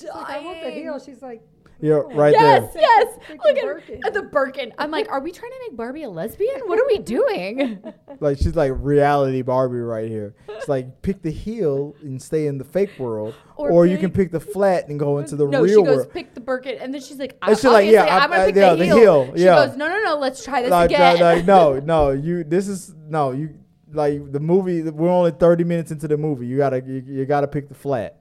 dying.
like, I want the heel. She's like,
Yeah, right
Yes,
there.
yes.
Freaking
Look at,
Birkin.
at the Birkin. I'm like, are we trying to make Barbie a lesbian? What are we doing?
Like she's like reality Barbie right here. It's like pick the heel and stay in the fake world, or,
Or
you can
pick-
pick the flat and go into the
no,
real
she goes
world.
pick the Birkin, and then she's like,
And she's like, yeah, I-
I'm gonna
I-
pick
yeah,
the,
the
heel.
heel,
She
yeah.
goes, no, no, no, let's try this
like,
again.
like, no, no, you. This is no, you. Like the movie, we're only thirty minutes into the movie. You gotta, you, you gotta pick the flat.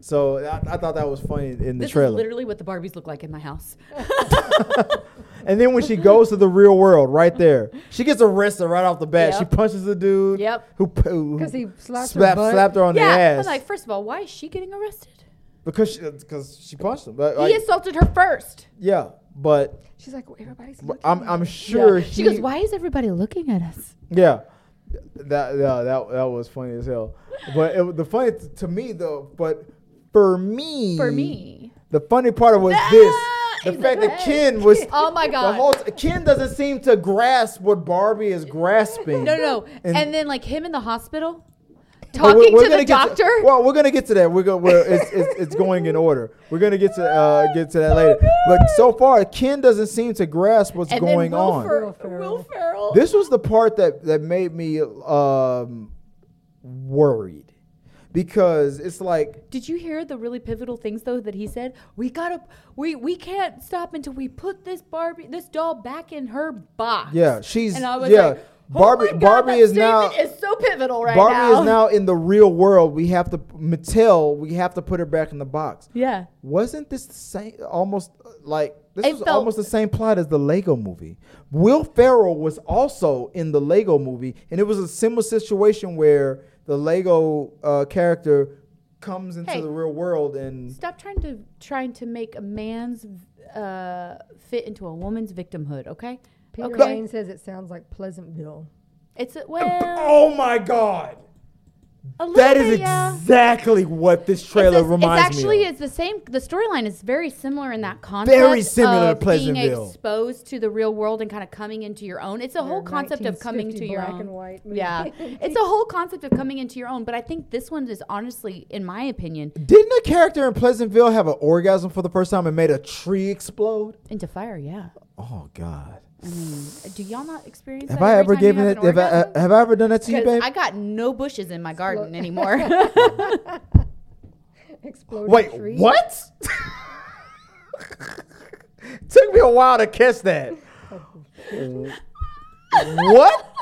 So I, I thought that was funny in the
this is
trailer.
literally what the Barbies look like in my house.
and then when she goes to the real world, right there, she gets arrested right off the bat.
Yep.
She punches the dude.
Yep.
Who who
'Cause he slapped her
slapped,
butt.
slapped her on
yeah,
the ass
I'm like, first of all, why is she getting arrested?
because she, because she punched him. But
he assaulted her first.
yeah, but
She's like, well, everybody's looking.
I'm I'm sure
Yeah.
he,
She goes, why is everybody looking at us?
Yeah, that yeah that that was funny as hell. But it, the funny t- to me though, but for me,
For me.
the funny part was this: the fact that. Ken was.
Oh my
The
god.
whole Ken doesn't seem to grasp what Barbie is grasping.
No, no, no.
And-
And, then like him in the hospital talking
we're- we're
to the doctor.
well, we're gonna get to that. We're gonna. We're, it's, it's, it's going in order. We're gonna get to uh, get to that later. But so far, Ken doesn't seem to grasp what's
and
going
Will,
on.
Fer-
Will Ferrell.
Will Ferrell.
This was the part that that made me um, worried because it's like
Did you hear the really pivotal things though that he said? We gotta, we we can't stop until we put this Barbie, this doll back in her box.
yeah, she's
And I was
yeah.
like,
Barbie
oh my God,
Barbie
that
is now
statement is so pivotal right
Barbie
now.
is now in the real world. We have to Mattel. We have to put her back in the box.
Yeah.
Wasn't this the same? Almost uh, like this
It
was
felt-
almost the same plot as the Lego Movie. Will Ferrell was also in the Lego Movie, and it was a similar situation where the Lego uh, character comes into
Hey.
the real world and
Stop trying to trying to make a man's uh, fit into a woman's victimhood. Okay.
Peter
okay.
Lane says it sounds like Pleasantville.
It's a, well.
oh my god,
a little
that is
bit, yeah.
exactly what this trailer
it's, a-
reminds
it's actually
me of.
it's the same. The storyline is very similar in that concept.
Very similar to
of being
Pleasantville.
exposed to the real world and kind of coming into your own. It's a whole concept of coming to your
black
own.
and white movie.
Yeah, it's a whole concept of coming into your own. But I think this one is honestly, in my opinion,
Didn't a character in Pleasantville have an orgasm for the first time and made a tree explode?
into fire. Yeah.
Oh god.
I mean, do y'all not experience?
Have
that
I
every
ever
time
given it? Have I,
orgasm?
Uh, have I ever done that to you, babe?
I got no bushes in my garden anymore.
Exploding
Wait,
tree.
what? Took me a while to catch that. Oh, what?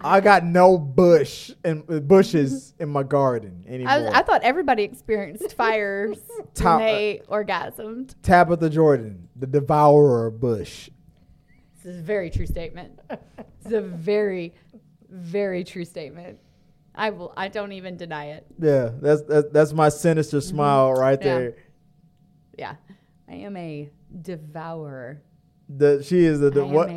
I got no bush and bushes in my garden anymore.
I, was, I thought everybody experienced fires
Top-
when they orgasmed.
Tabitha Jordan, the devourer bush.
This is a very true statement. It's a very, very true statement. I will. I don't even deny it.
Yeah, that's that's, that's my sinister smile right
Mm-hmm. Yeah.
there.
Yeah. I am a devourer.
The she is the,
am
what?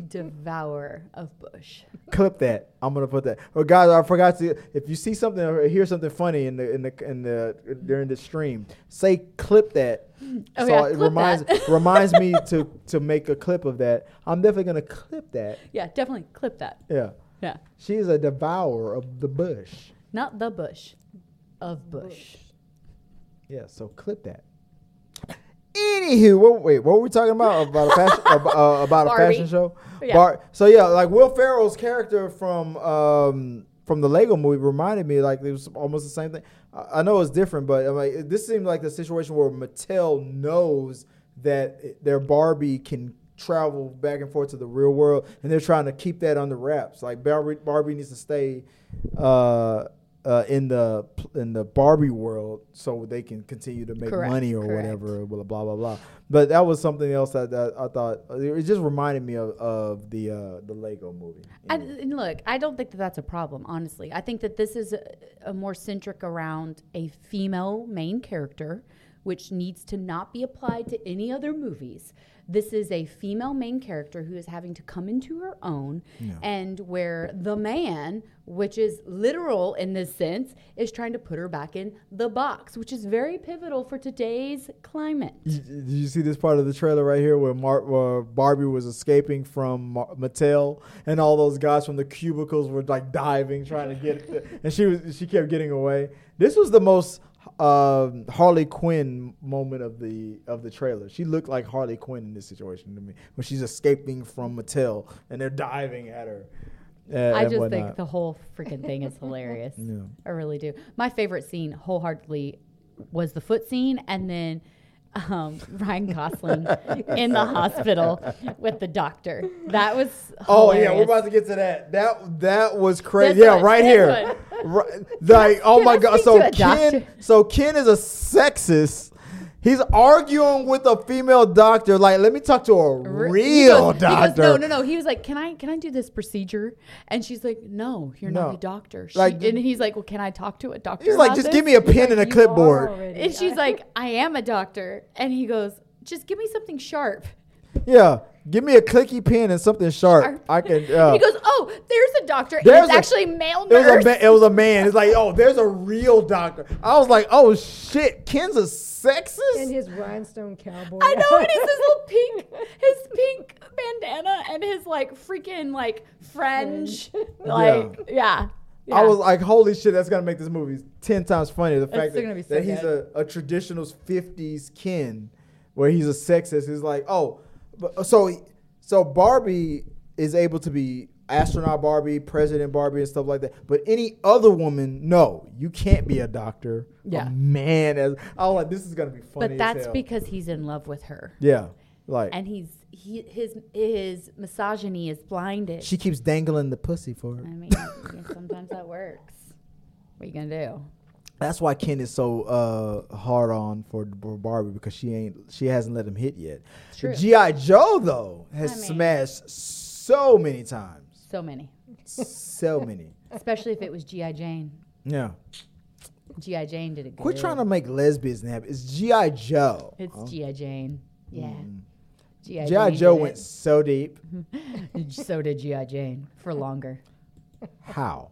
Devourer of Bush.
Clip that. I'm gonna put that. Oh, guys, I forgot to. If you see something or hear something funny in the in the in the during the stream, say clip that.
Oh,
so
yeah,
it reminds
that.
reminds me to to make a clip of that. I'm definitely gonna clip that.
Yeah, definitely clip that.
Yeah.
Yeah.
She's a devourer of the bush.
Not the Bush, of Bush.
Yeah, so clip that. Anywho, what, wait, what were we talking about? About a fashion, about, uh, about a fashion show?
Yeah.
Bar- so yeah, like Will Ferrell's character from um, from the Lego movie reminded me like it was almost the same thing. I, I know it's different, but I'm like this seems like the situation where Mattel knows that their Barbie can travel back and forth to the real world, and they're trying to keep that under wraps. Like Barbie, Barbie needs to stay uh, uh, in the in the Barbie world so they can continue to make
Correct,
money or
correct.
whatever. Blah blah blah blah. But that was something else that, that I thought it just reminded me of, of the uh, the Lego movie.
I, look, I don't think that that's a problem, honestly. I think that this is a, a more centric around a female main character, which needs to not be applied to any other movies. This is a female main character who is having to come into her own, and where the man, which is literal in this sense, is trying to put her back in the box, which is very pivotal for today's climate.
Did did you see this part of the trailer right here where, Mar- where Barbie was escaping from Mar- Mattel and all those guys from the cubicles were like diving trying to get and she was she kept getting away. This was the most um, Harley Quinn moment of the of the trailer. She looked like Harley Quinn in this situation to me when she's escaping from Mattel and they're diving at her. uh,
I just think the whole freaking thing is hilarious.
Yeah.
I really do. My favorite scene, wholeheartedly, was the foot scene, and then um, Ryan Gosling in the hospital with the doctor. That was
Oh yeah, we're about to get to that. That that was crazy.
This
yeah,
one,
right here. Right, like oh my god. So Ken, so Ken is a sexist. He's arguing with a female doctor. Like, let me talk to a
Re-
real
goes- he goes,
doctor.
no, no, no. He was like, "Can I, can I do this procedure?" And she's like, "No, you're
No.
not a doctor." She,
Like-
and he's like, "Well, can I talk to a doctor?"
He's like, just
this?"
give me a pen
Like,
and a clipboard.
And she's like, "I am a doctor," and he goes, "Just give me something sharp."
Yeah, give me a clicky pen and something sharp.
Sharp.
I can. Uh,
he goes, "Oh, there's a doctor.
There's
it's
a-
actually male
it was
nurse."
a ma- it was a man. It's like, oh, there's a real doctor. I was like, oh shit, Ken's a sexist.
and his rhinestone cowboy.
I know, and it's his little pink, his pink bandana and his like freaking like fringe, like yeah. yeah.
I was like, holy shit, that's gonna make this movie ten times funnier. The fact
gonna be
that,
so
that he's a, a traditional '50s Ken, where he's a sexist. He's like, oh, but, Uh, so so Barbie is able to be astronaut Barbie, President Barbie, and stuff like that. But any other woman, no, you can't be a doctor.
Yeah.
a man. As I was like, this is gonna be funny.
but that's because he's in love with her,
yeah, like
and he's he his his misogyny is blinded.
she keeps dangling the pussy for her.
I mean, sometimes that works. What are you gonna do?
That's why Ken is so uh, hard on for Barbie because she ain't she hasn't let him hit yet.
True.
GI Joe though has
I mean-
smashed so many times,
So many,
so many.
especially if it was GI Jane.
Yeah,
GI Jane did it good.
quit trying to make lesbians happy. It's GI Joe.
It's
Huh?
GI Jane. Yeah. GI
GI
Jane
Joe went
it.
so deep.
so did GI Jane for longer.
How?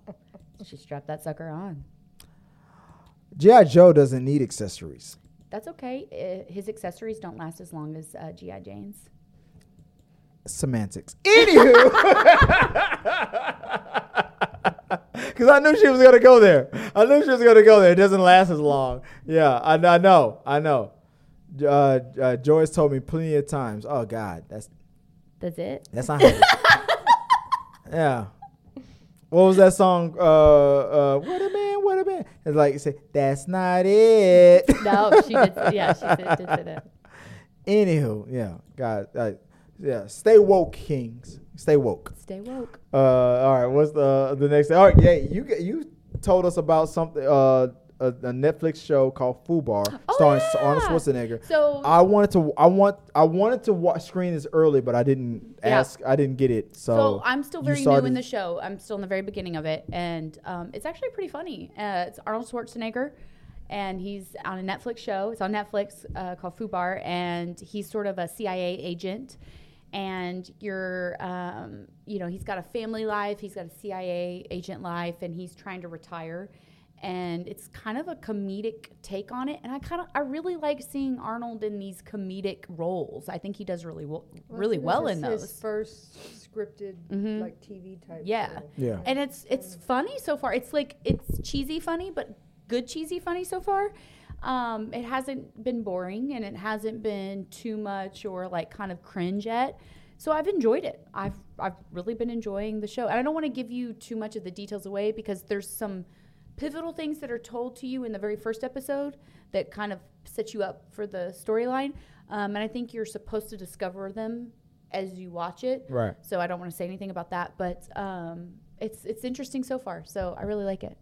She strapped that sucker on.
GI Joe doesn't need accessories.
That's okay. Uh, his accessories don't last as long as uh, GI Jane's.
Semantics. Anywho, because I knew she was gonna go there. I knew she was gonna go there. It doesn't last as long. Yeah, I, I know. I know. Uh, uh, Joyce told me plenty of times. Oh God, that's
That's it.
that's not. Yeah. What was that song? Uh, uh, what a man, what a man. It's like you say, that's not it.
No, she did. Yeah, she said, did say that.
Anywho, yeah, God, uh, yeah, stay woke, kings. Stay woke.
Stay woke.
Uh, all right. What's the the next? All right, yeah. You you told us about something. Uh, a, a Netflix show called Fubar,
Oh,
starring
yeah.
Arnold Schwarzenegger.
So
I wanted to. I want. I wanted to watch screen this early, but I didn't
Yeah.
ask. I didn't get it. So,
So I'm still very new in the show. I'm still in the very beginning of it, and um, it's actually pretty funny. Uh, it's Arnold Schwarzenegger, and he's on a Netflix show. It's on Netflix uh, called Fubar, and he's sort of a CIA agent. And you're, um, you know, he's got a family life, he's got a CIA agent life, and he's trying to retire. And it's kind of a comedic take on it, and I kind of, I really like seeing Arnold in these comedic roles. I think he does really, well, really well
is
in
his first scripted
Mhm.
like TV type.
Yeah.
show.
Yeah.
and it's it's funny so far. It's like it's cheesy funny, but good cheesy funny so far. Um, it hasn't been boring and it hasn't been too much or like kind of cringe yet. So I've enjoyed it. I've I've really been enjoying the show, and I don't want to give you too much of the details away because there's some pivotal things that are told to you in the very first episode that kind of set you up for the storyline. Um, and I think you're supposed to discover them as you watch it.
Right.
So I don't want to say anything about that, but um, it's it's interesting so far. So I really like it.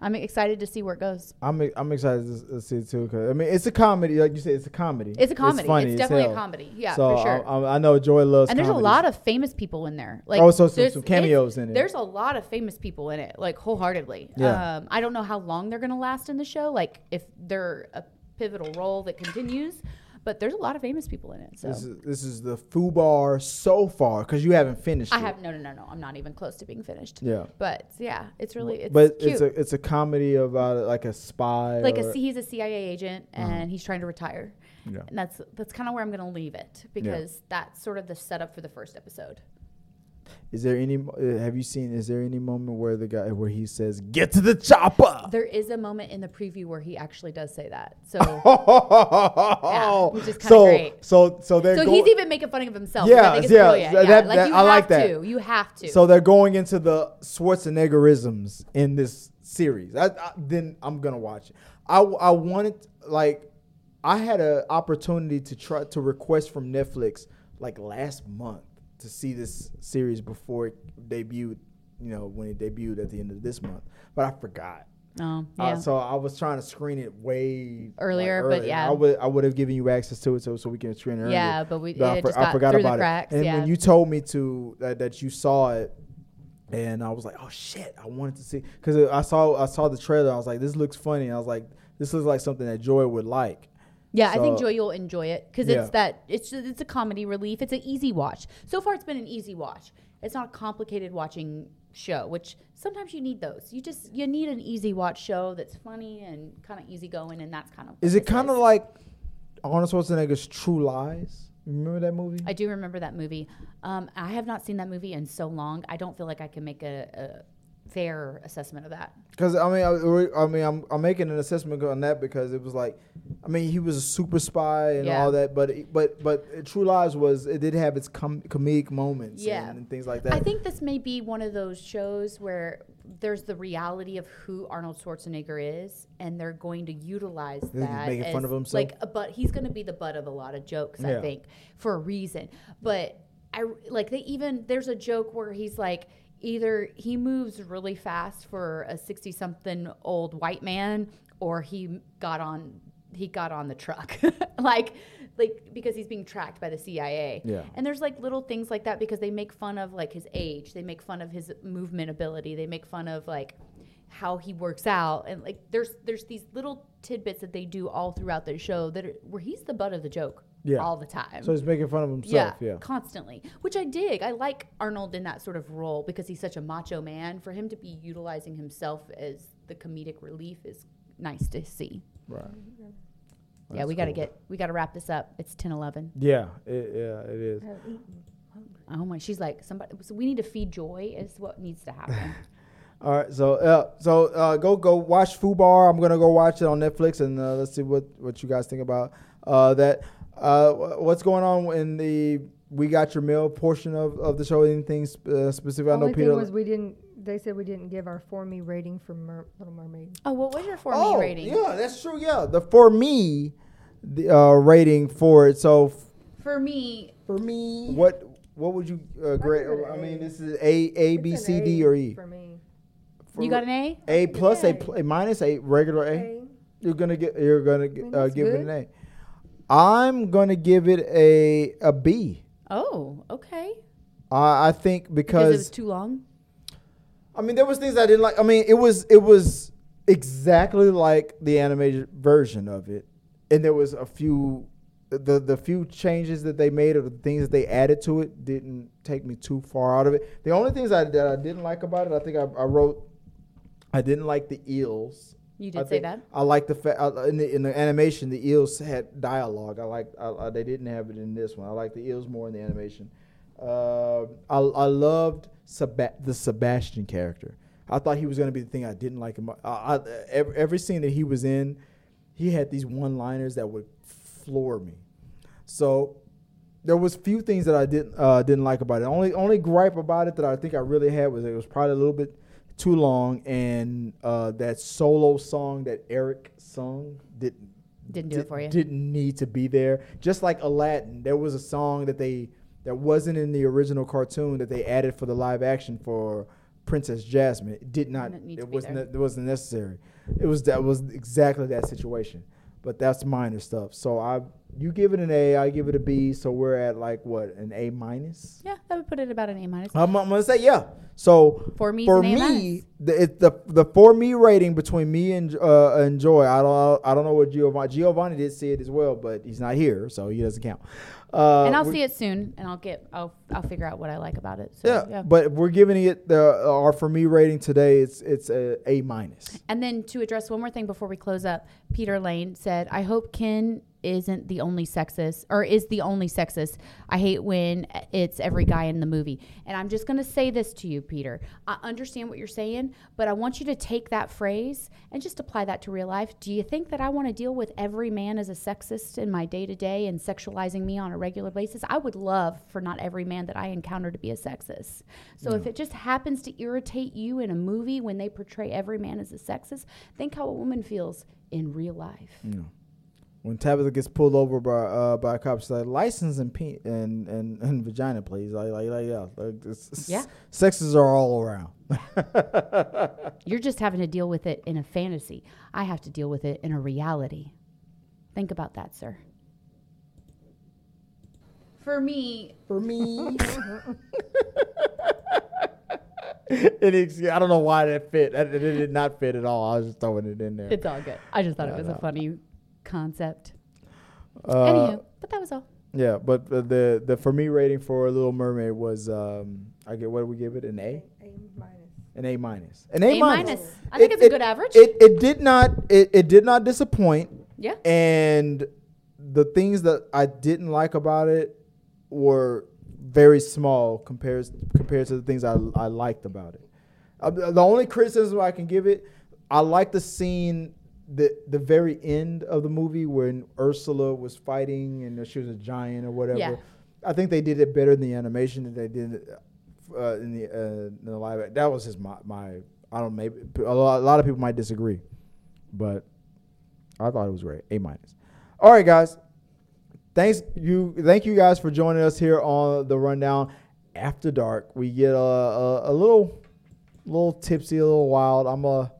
I'm excited to see where it goes.
I'm I'm excited to, see it too. Cause I mean, it's a comedy, like you said, it's a comedy.
It's a comedy. It's,
funny as
definitely a comedy. Yeah,
so
for sure.
I, I, I know Joy loves.
and there's a lot of famous people in there. Like
Oh, so some- some cameos in it.
There's a lot of famous people in it, like wholeheartedly.
Yeah.
Um, I don't know how long they're gonna last in the show, like if they're a pivotal role that continues, but there's a lot of famous people in it. So
This is this is the Fubar so far because you haven't finished.
I
it.
have no, no, no, no. I'm not even close to being finished.
Yeah.
But yeah, it's really it's
but
cute.
it's a it's a comedy about like a spy.
like a he's a CIA agent uh-huh. and he's trying to retire.
Yeah.
And that's that's kind of where I'm going to leave it because that's sort of the setup for the first episode.
Is there any? uh, Have you seen? Is there any moment where the guy where he says, "Get to the chopper"?
There is a moment in the preview where he actually does say that. So which is
so
great.
so so they're
so he's even making fun of himself.
Yeah,
think it's
yeah,
brilliant. yeah,
that-
like
that-
you
I
have
like that.
to. You have to.
so they're going into the Schwarzeneggerisms in this series. I, I, then I'm gonna watch it. I I wanted like I had an opportunity to try to request from Netflix like last month to see this series before it debuted. You know when it debuted at the end of this month, but I forgot.
oh,
Uh,
yeah.
so I was trying to screen it way
Earlier,
like,
but yeah.
I would I would have given you access to it so so we can screen it earlier.
yeah, but we
But I, for-
just
I forgot about
the cracks.
it. And
yeah.
when you told me to that, that you saw it, and I was like, oh shit, I wanted to see because I saw I saw the trailer. I was like, this looks funny. I was like, this looks like something that Joy would like.
Yeah, I think Joy you'll enjoy it because
Yeah.
it's that it's it's a comedy relief. It's an easy watch. So far, it's been an easy watch. It's not a complicated watching show, which sometimes you need those. You just you need an easy watch show that's funny and kind of easy going, and that's kind of
Is it kind of like Arnold Schwarzenegger's True Lies? Remember that movie?
I do remember that movie. Um, I have not seen that movie in so long. I don't feel like I can make a, a fair assessment of that.
Because I mean, I, I mean, I'm, I'm making an assessment on that because it was like, I mean, he was a super spy and
Yeah.
all that, but it- but but True Lies was it did have its com- comedic moments
Yeah.
and, and things like that.
I think this may be one of those shows where there's the reality of who Arnold Schwarzenegger is, and they're going to utilize
He's
that.
making fun of himself?
Like, a but he's going to be the butt of a lot of jokes,
Yeah.
I think, for a reason. But I like they even there's a joke where he's like. Either he moves really fast for a sixty-something old white man, or he got on he got on the truck, like like because he's being tracked by the CIA.
Yeah.
And there's like little things like that because they make fun of like his age, they make fun of his movement ability, they make fun of like how he works out, and like there's there's these little tidbits that they do all throughout the show that are, where he's the butt of the joke
Yeah.
all the time.
so he's making fun of himself. Yeah.
constantly, which I dig. I like Arnold in that sort of role because he's such a macho man. For him to be utilizing himself as the comedic relief is nice to see.
Right.
yeah,
That's
we got to
cool.
get we got to wrap this up. It's 10 11.
Yeah. It, yeah. It is.
I have.
Oh my, she's like somebody. So we need to feed joy. Is what needs to happen.
All right, so uh, so uh, go go watch Fubar. I'm gonna go watch it on Netflix, and uh, let's see what what you guys think about uh, that. Uh, what's going on in the we got your mail portion of, of the show? Anything sp- uh, specific? I know
Only
Peter.
thing was we didn't. They said we didn't give our for me rating for Mer- Little Mermaid.
oh, what was your for
oh,
me rating?
yeah, that's true. Yeah, the for me, the uh, rating for it. So f-
For me,
for me, what what would you uh, grade?
give it
I mean,
A.
this is A A B
It's an
D
A
or E.
For me.
For
you got an A.
A plus, a,
an A.
pl- a minus, a regular A.
A.
You're gonna get. You're gonna g-
mean,
uh,
that's
give it an A. I'm gonna give it a a B.
Oh, okay.
I I think
Because it was too long.
I mean there was things I didn't like. I mean it was it was exactly like the animated version of it, and there was a few the the few changes that they made or the things that they added to it didn't take me too far out of it. The only things I, that I didn't like about it, I think I, I wrote, I didn't like the eels.
You
I
did say
think
that.
I like the fact uh, in the in the animation the eels had dialogue. I like I, I, they didn't have it in this one. I like the eels more in the animation. Uh, I I loved Seba- the Sebastian character. I thought he was going to be the thing I didn't like him. I, I, every, every scene that he was in, he had these one-liners that would floor me. So there was few things that I didn't uh, didn't like about it. Only only gripe about it that I think I really had was it was probably a little bit too long, and uh, that solo song that Eric sung didn't
Didn't do it for you.
Didn't need to be there. Just like Aladdin, there was a song that they that wasn't in the original cartoon that they added for the live action for Princess Jasmine. It did not.
Didn't need to
It was
there.
ne- it wasn't necessary. It was that was exactly that situation. But that's minor stuff. So I you give it an A, I give it a B. So we're at like what an A minus.
Yeah, I would put it about an A minus.
I'm, I'm gonna say yeah. So
For me,
for
it's an A
me, the, it, the the for me rating between me and uh, and Joy, I don't I don't know what Giovanni Giovanni did see it as well, but he's not here, so he doesn't count. Uh,
and I'll see it soon, and I'll get I'll I'll figure out what I like about it. So,
Yeah,
yeah.
but we're giving it the our for me rating today. It's it's a A minus.
And then to address one more thing before we close up, Peter Lane said, "I hope Ken isn't the only sexist or is the only sexist. I hate when it's every guy in the movie." And I'm just going to say this to you, Peter. I understand what you're saying, but I want you to take that phrase and just apply that to real life. Do you think that I want to deal with every man as a sexist in my day-to-day and sexualizing me on a regular basis? I would love for not every man that I encounter to be a sexist. So if it just happens to irritate you in a movie when they portray every man as a sexist, think how a woman feels in real life.
When Tabitha gets pulled over by uh, by a cop, she's like license and pe- and, and and vagina, please. Like like, like yeah, like, it's-
Yeah.
Sexes are all around.
You're just having to deal with it in a fantasy. I have to deal with it in a reality. Think about that, sir. For me,
for me. it is, I don't know why that fit. It, it did not fit at all. I was just throwing it in there.
it's all good. I just thought it was
no.
a funny concept.
Uh,
Anywho, but that was all.
yeah, but the, the the for me rating for Little Mermaid was um I get what do we give it an A
A minus.
an A minus an A,
A minus. I think
It-
it's a good average.
It it did not it, it did not disappoint
yeah.
and the things that I didn't like about it were very small compared compared to the things I I liked about it. Uh, the only criticism I can give it, I like the scene the the very end of the movie when Ursula was fighting and she was a giant or whatever.
Yeah.
I think they did it better in the animation than they did uh, in the uh, in the live. That was just my my I don't maybe a lot, a lot of people might disagree, but I thought it was great. A minus. All right, guys. Thanks you. Thank you guys for joining us here on the rundown after dark. We get a a, a little little tipsy, a little wild. I'm a.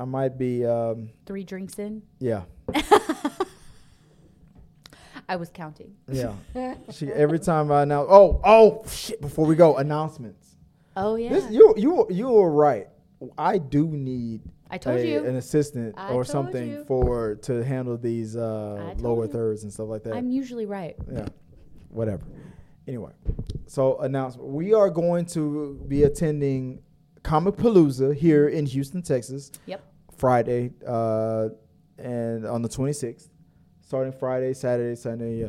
I might be. Um,
Three drinks in.
yeah.
I was counting.
Yeah. she every time I announce. Oh oh shit! Before we go, announcements.
Oh yeah.
This you you you were right. I do need.
I told
a-
you.
an assistant
I
or something
you.
for to handle these uh, lower
you.
thirds and stuff like that.
I'm usually right.
yeah, whatever. Anyway, so announcement: we are going to be attending Comicpalooza here in Houston, Texas,
Yep.
Friday, uh, and on the 26th, starting Friday, Saturday, Sunday. Yeah.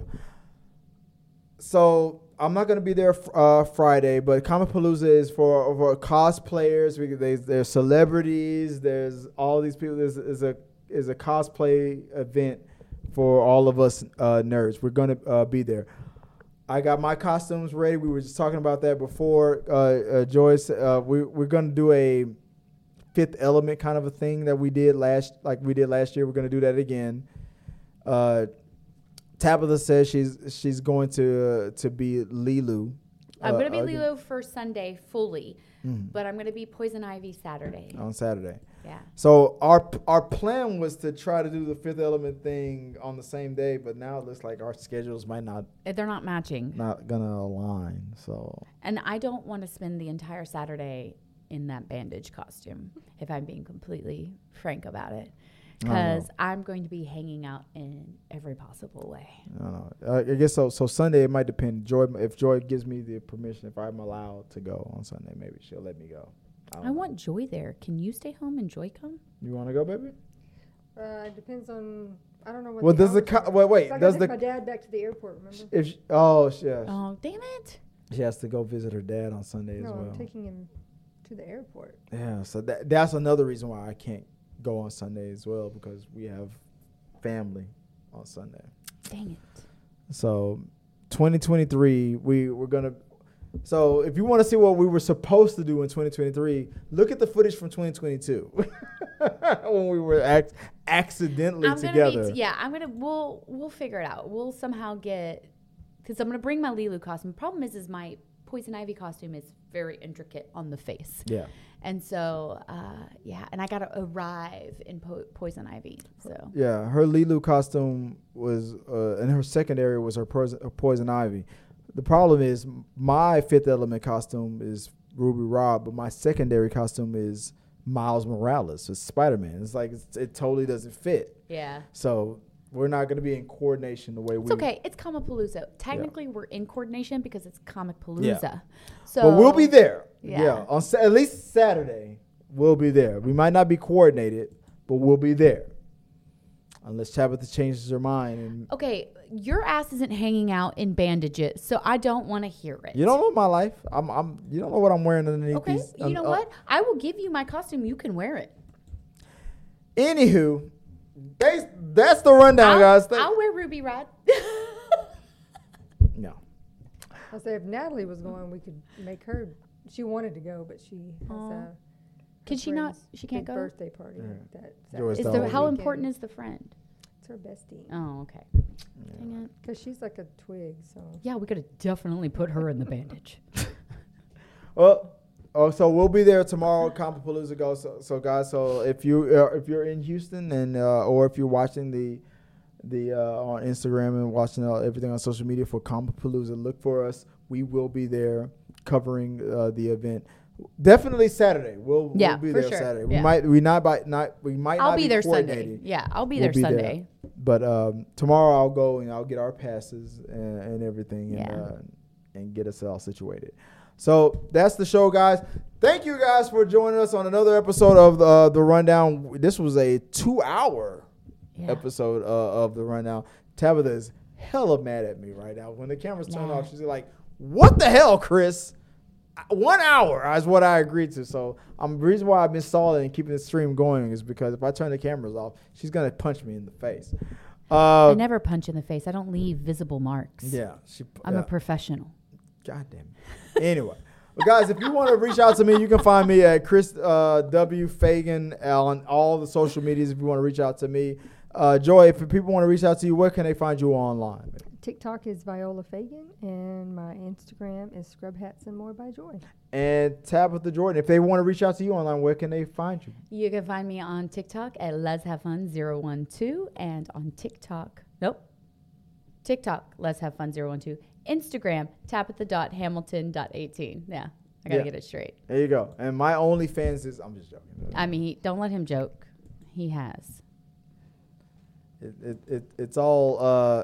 So I'm not gonna be there uh, Friday, but Comicpalooza is for for cosplayers. We there's, there's celebrities. There's all these people. There's is a is a cosplay event for all of us uh, nerds. We're gonna uh, be there. I got my costumes ready. We were just talking about that before. Uh, uh, Joyce, uh, we we're gonna do a Fifth Element kind of a thing that we did last, like we did last year. We're gonna do that again. Uh, Tabitha says she's she's going to uh, to be Leeloo.
I'm
uh,
gonna be
again,
Leeloo for Sunday fully,
Mhm.
but I'm gonna be Poison Ivy Saturday.
on Saturday.
Yeah.
So our our plan was to try to do the Fifth Element thing on the same day, but now it looks like our schedules might not
Uh, They're not matching.
not gonna align. So
And I don't want to spend the entire Saturday in that bandage costume, if I'm being completely frank about it.
I don't.
Because I'm going to be hanging out in every possible way.
I know. Uh, I guess so. So Sunday it might depend. Joy, if Joy gives me the permission, if I'm allowed to go on Sunday, maybe she'll let me go. don't
I want Joy there. Can you stay home and Joy come?
You want to go, baby?
Uh, it depends on. I don't know what.
Well,
the
does the
hours
co-
are.
wait wait
So I
does
gotta
the
take my dad back to the airport. Remember?
if she, oh she, yeah,
Oh, damn it.
she has to go visit her dad on Sunday as well.
I'm taking him to the airport.
Yeah, so that that's another reason why I can't go on Sunday as well because we have family on Sunday.
Dang it.
So 2023, we we're gonna. So if you want to see what we were supposed to do in 2023, look at the footage from 2022 when we were ac- accidentally
I'm
together.
be, yeah, I'm gonna, we'll, we'll figure it out. We'll somehow get, because I'm gonna bring my Leeloo costume. Problem is, is my Poison Ivy costume is very intricate on the face.
yeah.
And so, uh, yeah, and I gotta arrive in po- Poison Ivy. So,
Yeah, her Leeloo costume was, uh, and her secondary was her poison, her poison ivy. The problem is my Fifth Element costume is Ruby Rhod, but my secondary costume is Miles Morales, it's Spider Man. It's like it's, it totally doesn't fit.
yeah.
So we're not going to be in coordination the way we.
It's okay. It's Comicpalooza. Technically, we're in coordination because it's Comicpalooza.
Yeah.
So,
but we'll be there. Yeah,
Yeah.
on sa- at least Saturday we'll be there. We might not be coordinated, but we'll be there. Unless Tabitha changes her mind and
Okay, your ass isn't hanging out in bandages, so I don't want to hear it.
You don't know my life. I'm. I'm. You don't know what I'm wearing underneath
Okay,
these.
you
um,
know
uh,
what? I will give you my costume. You can wear it.
Anywho, they, that's the rundown,
I'll,
guys. Thank-
I'll wear Ruby red.
no.
I say if Natalie was going, we could make her. She wanted to go, but she has
Aw.
a. her
Can she not?
friend's
She can't
big
go.
Birthday party.
Yeah.
That
Joy's
Is
the
the, how
weekend.
important is the friend?
It's her bestie.
Oh, okay. Dang it.
Cause she's like a twig, so.
Yeah, we could have definitely put her in the bandage.
Well, oh, so we'll be there tomorrow. Comicpalooza go. So, so guys, so if you uh, if you're in Houston and uh, or if you're watching the the uh, on Instagram and watching uh, everything on social media for Comicpalooza, look for us. We will be there covering uh, the event. Definitely Saturday. We'll,
Yeah,
we'll be there
sure.
Saturday. We might we not by not we might
I'll
not
be there Sunday. Yeah, I'll be
We'll
there
be there.
Sunday.
But um, tomorrow I'll go and I'll get our passes and, and everything and,
Yeah.
uh, and get us all situated. So that's the show, guys. Thank you guys for joining us on another episode of the, uh, the Rundown. This was a two hour
Yeah.
episode uh, of the Rundown. Tabitha is hella mad at me right now. When the cameras turn
Yeah.
off, she's like, What the hell, Chris? One hour is what I agreed to. So um, the reason why I've been solid and keeping the stream going is because if I turn the cameras off, she's gonna punch me in the face. Uh,
I never punch in the face. I don't leave visible marks.
yeah, she.
I'm
yeah.
a professional.
God damn it. Anyway, well, guys, if you want to reach out to me, you can find me at Chris uh, W Fagan on all the social medias. If you want to reach out to me, uh, Joy, if people want to reach out to you, where can they find you online?
TikTok is Viola Fagan, and my Instagram is Scrub Hats and More by Joy.
And Tabitha Jordan, if they want to reach out to you online, where can they find you?
You can find me on TikTok at Let's Have Fun 012 and on TikTok. Nope. TikTok, Let's Have Fun 012. Instagram, Tabitha.hamilton.18. Yeah, I gotta
Yeah.
get it straight.
There you go. And my OnlyFans is, I'm just joking.
I mean, he- don't let him joke. He has.
It, it, it, it's all uh,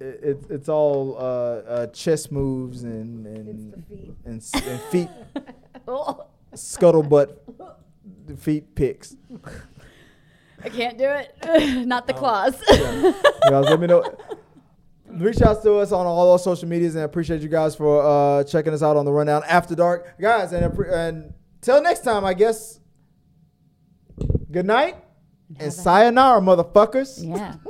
it, it, it's all uh, uh, chest moves and
It's the
and
feet.
and, and feet scuttlebutt feet picks.
I can't do it. Not the claws.
Yeah. guys, let me know. Reach out to us on all our social medias and I appreciate you guys for uh, checking us out on the rundown after dark, guys. And and till next time, I guess. Good night and sayonara, motherfuckers.
yeah.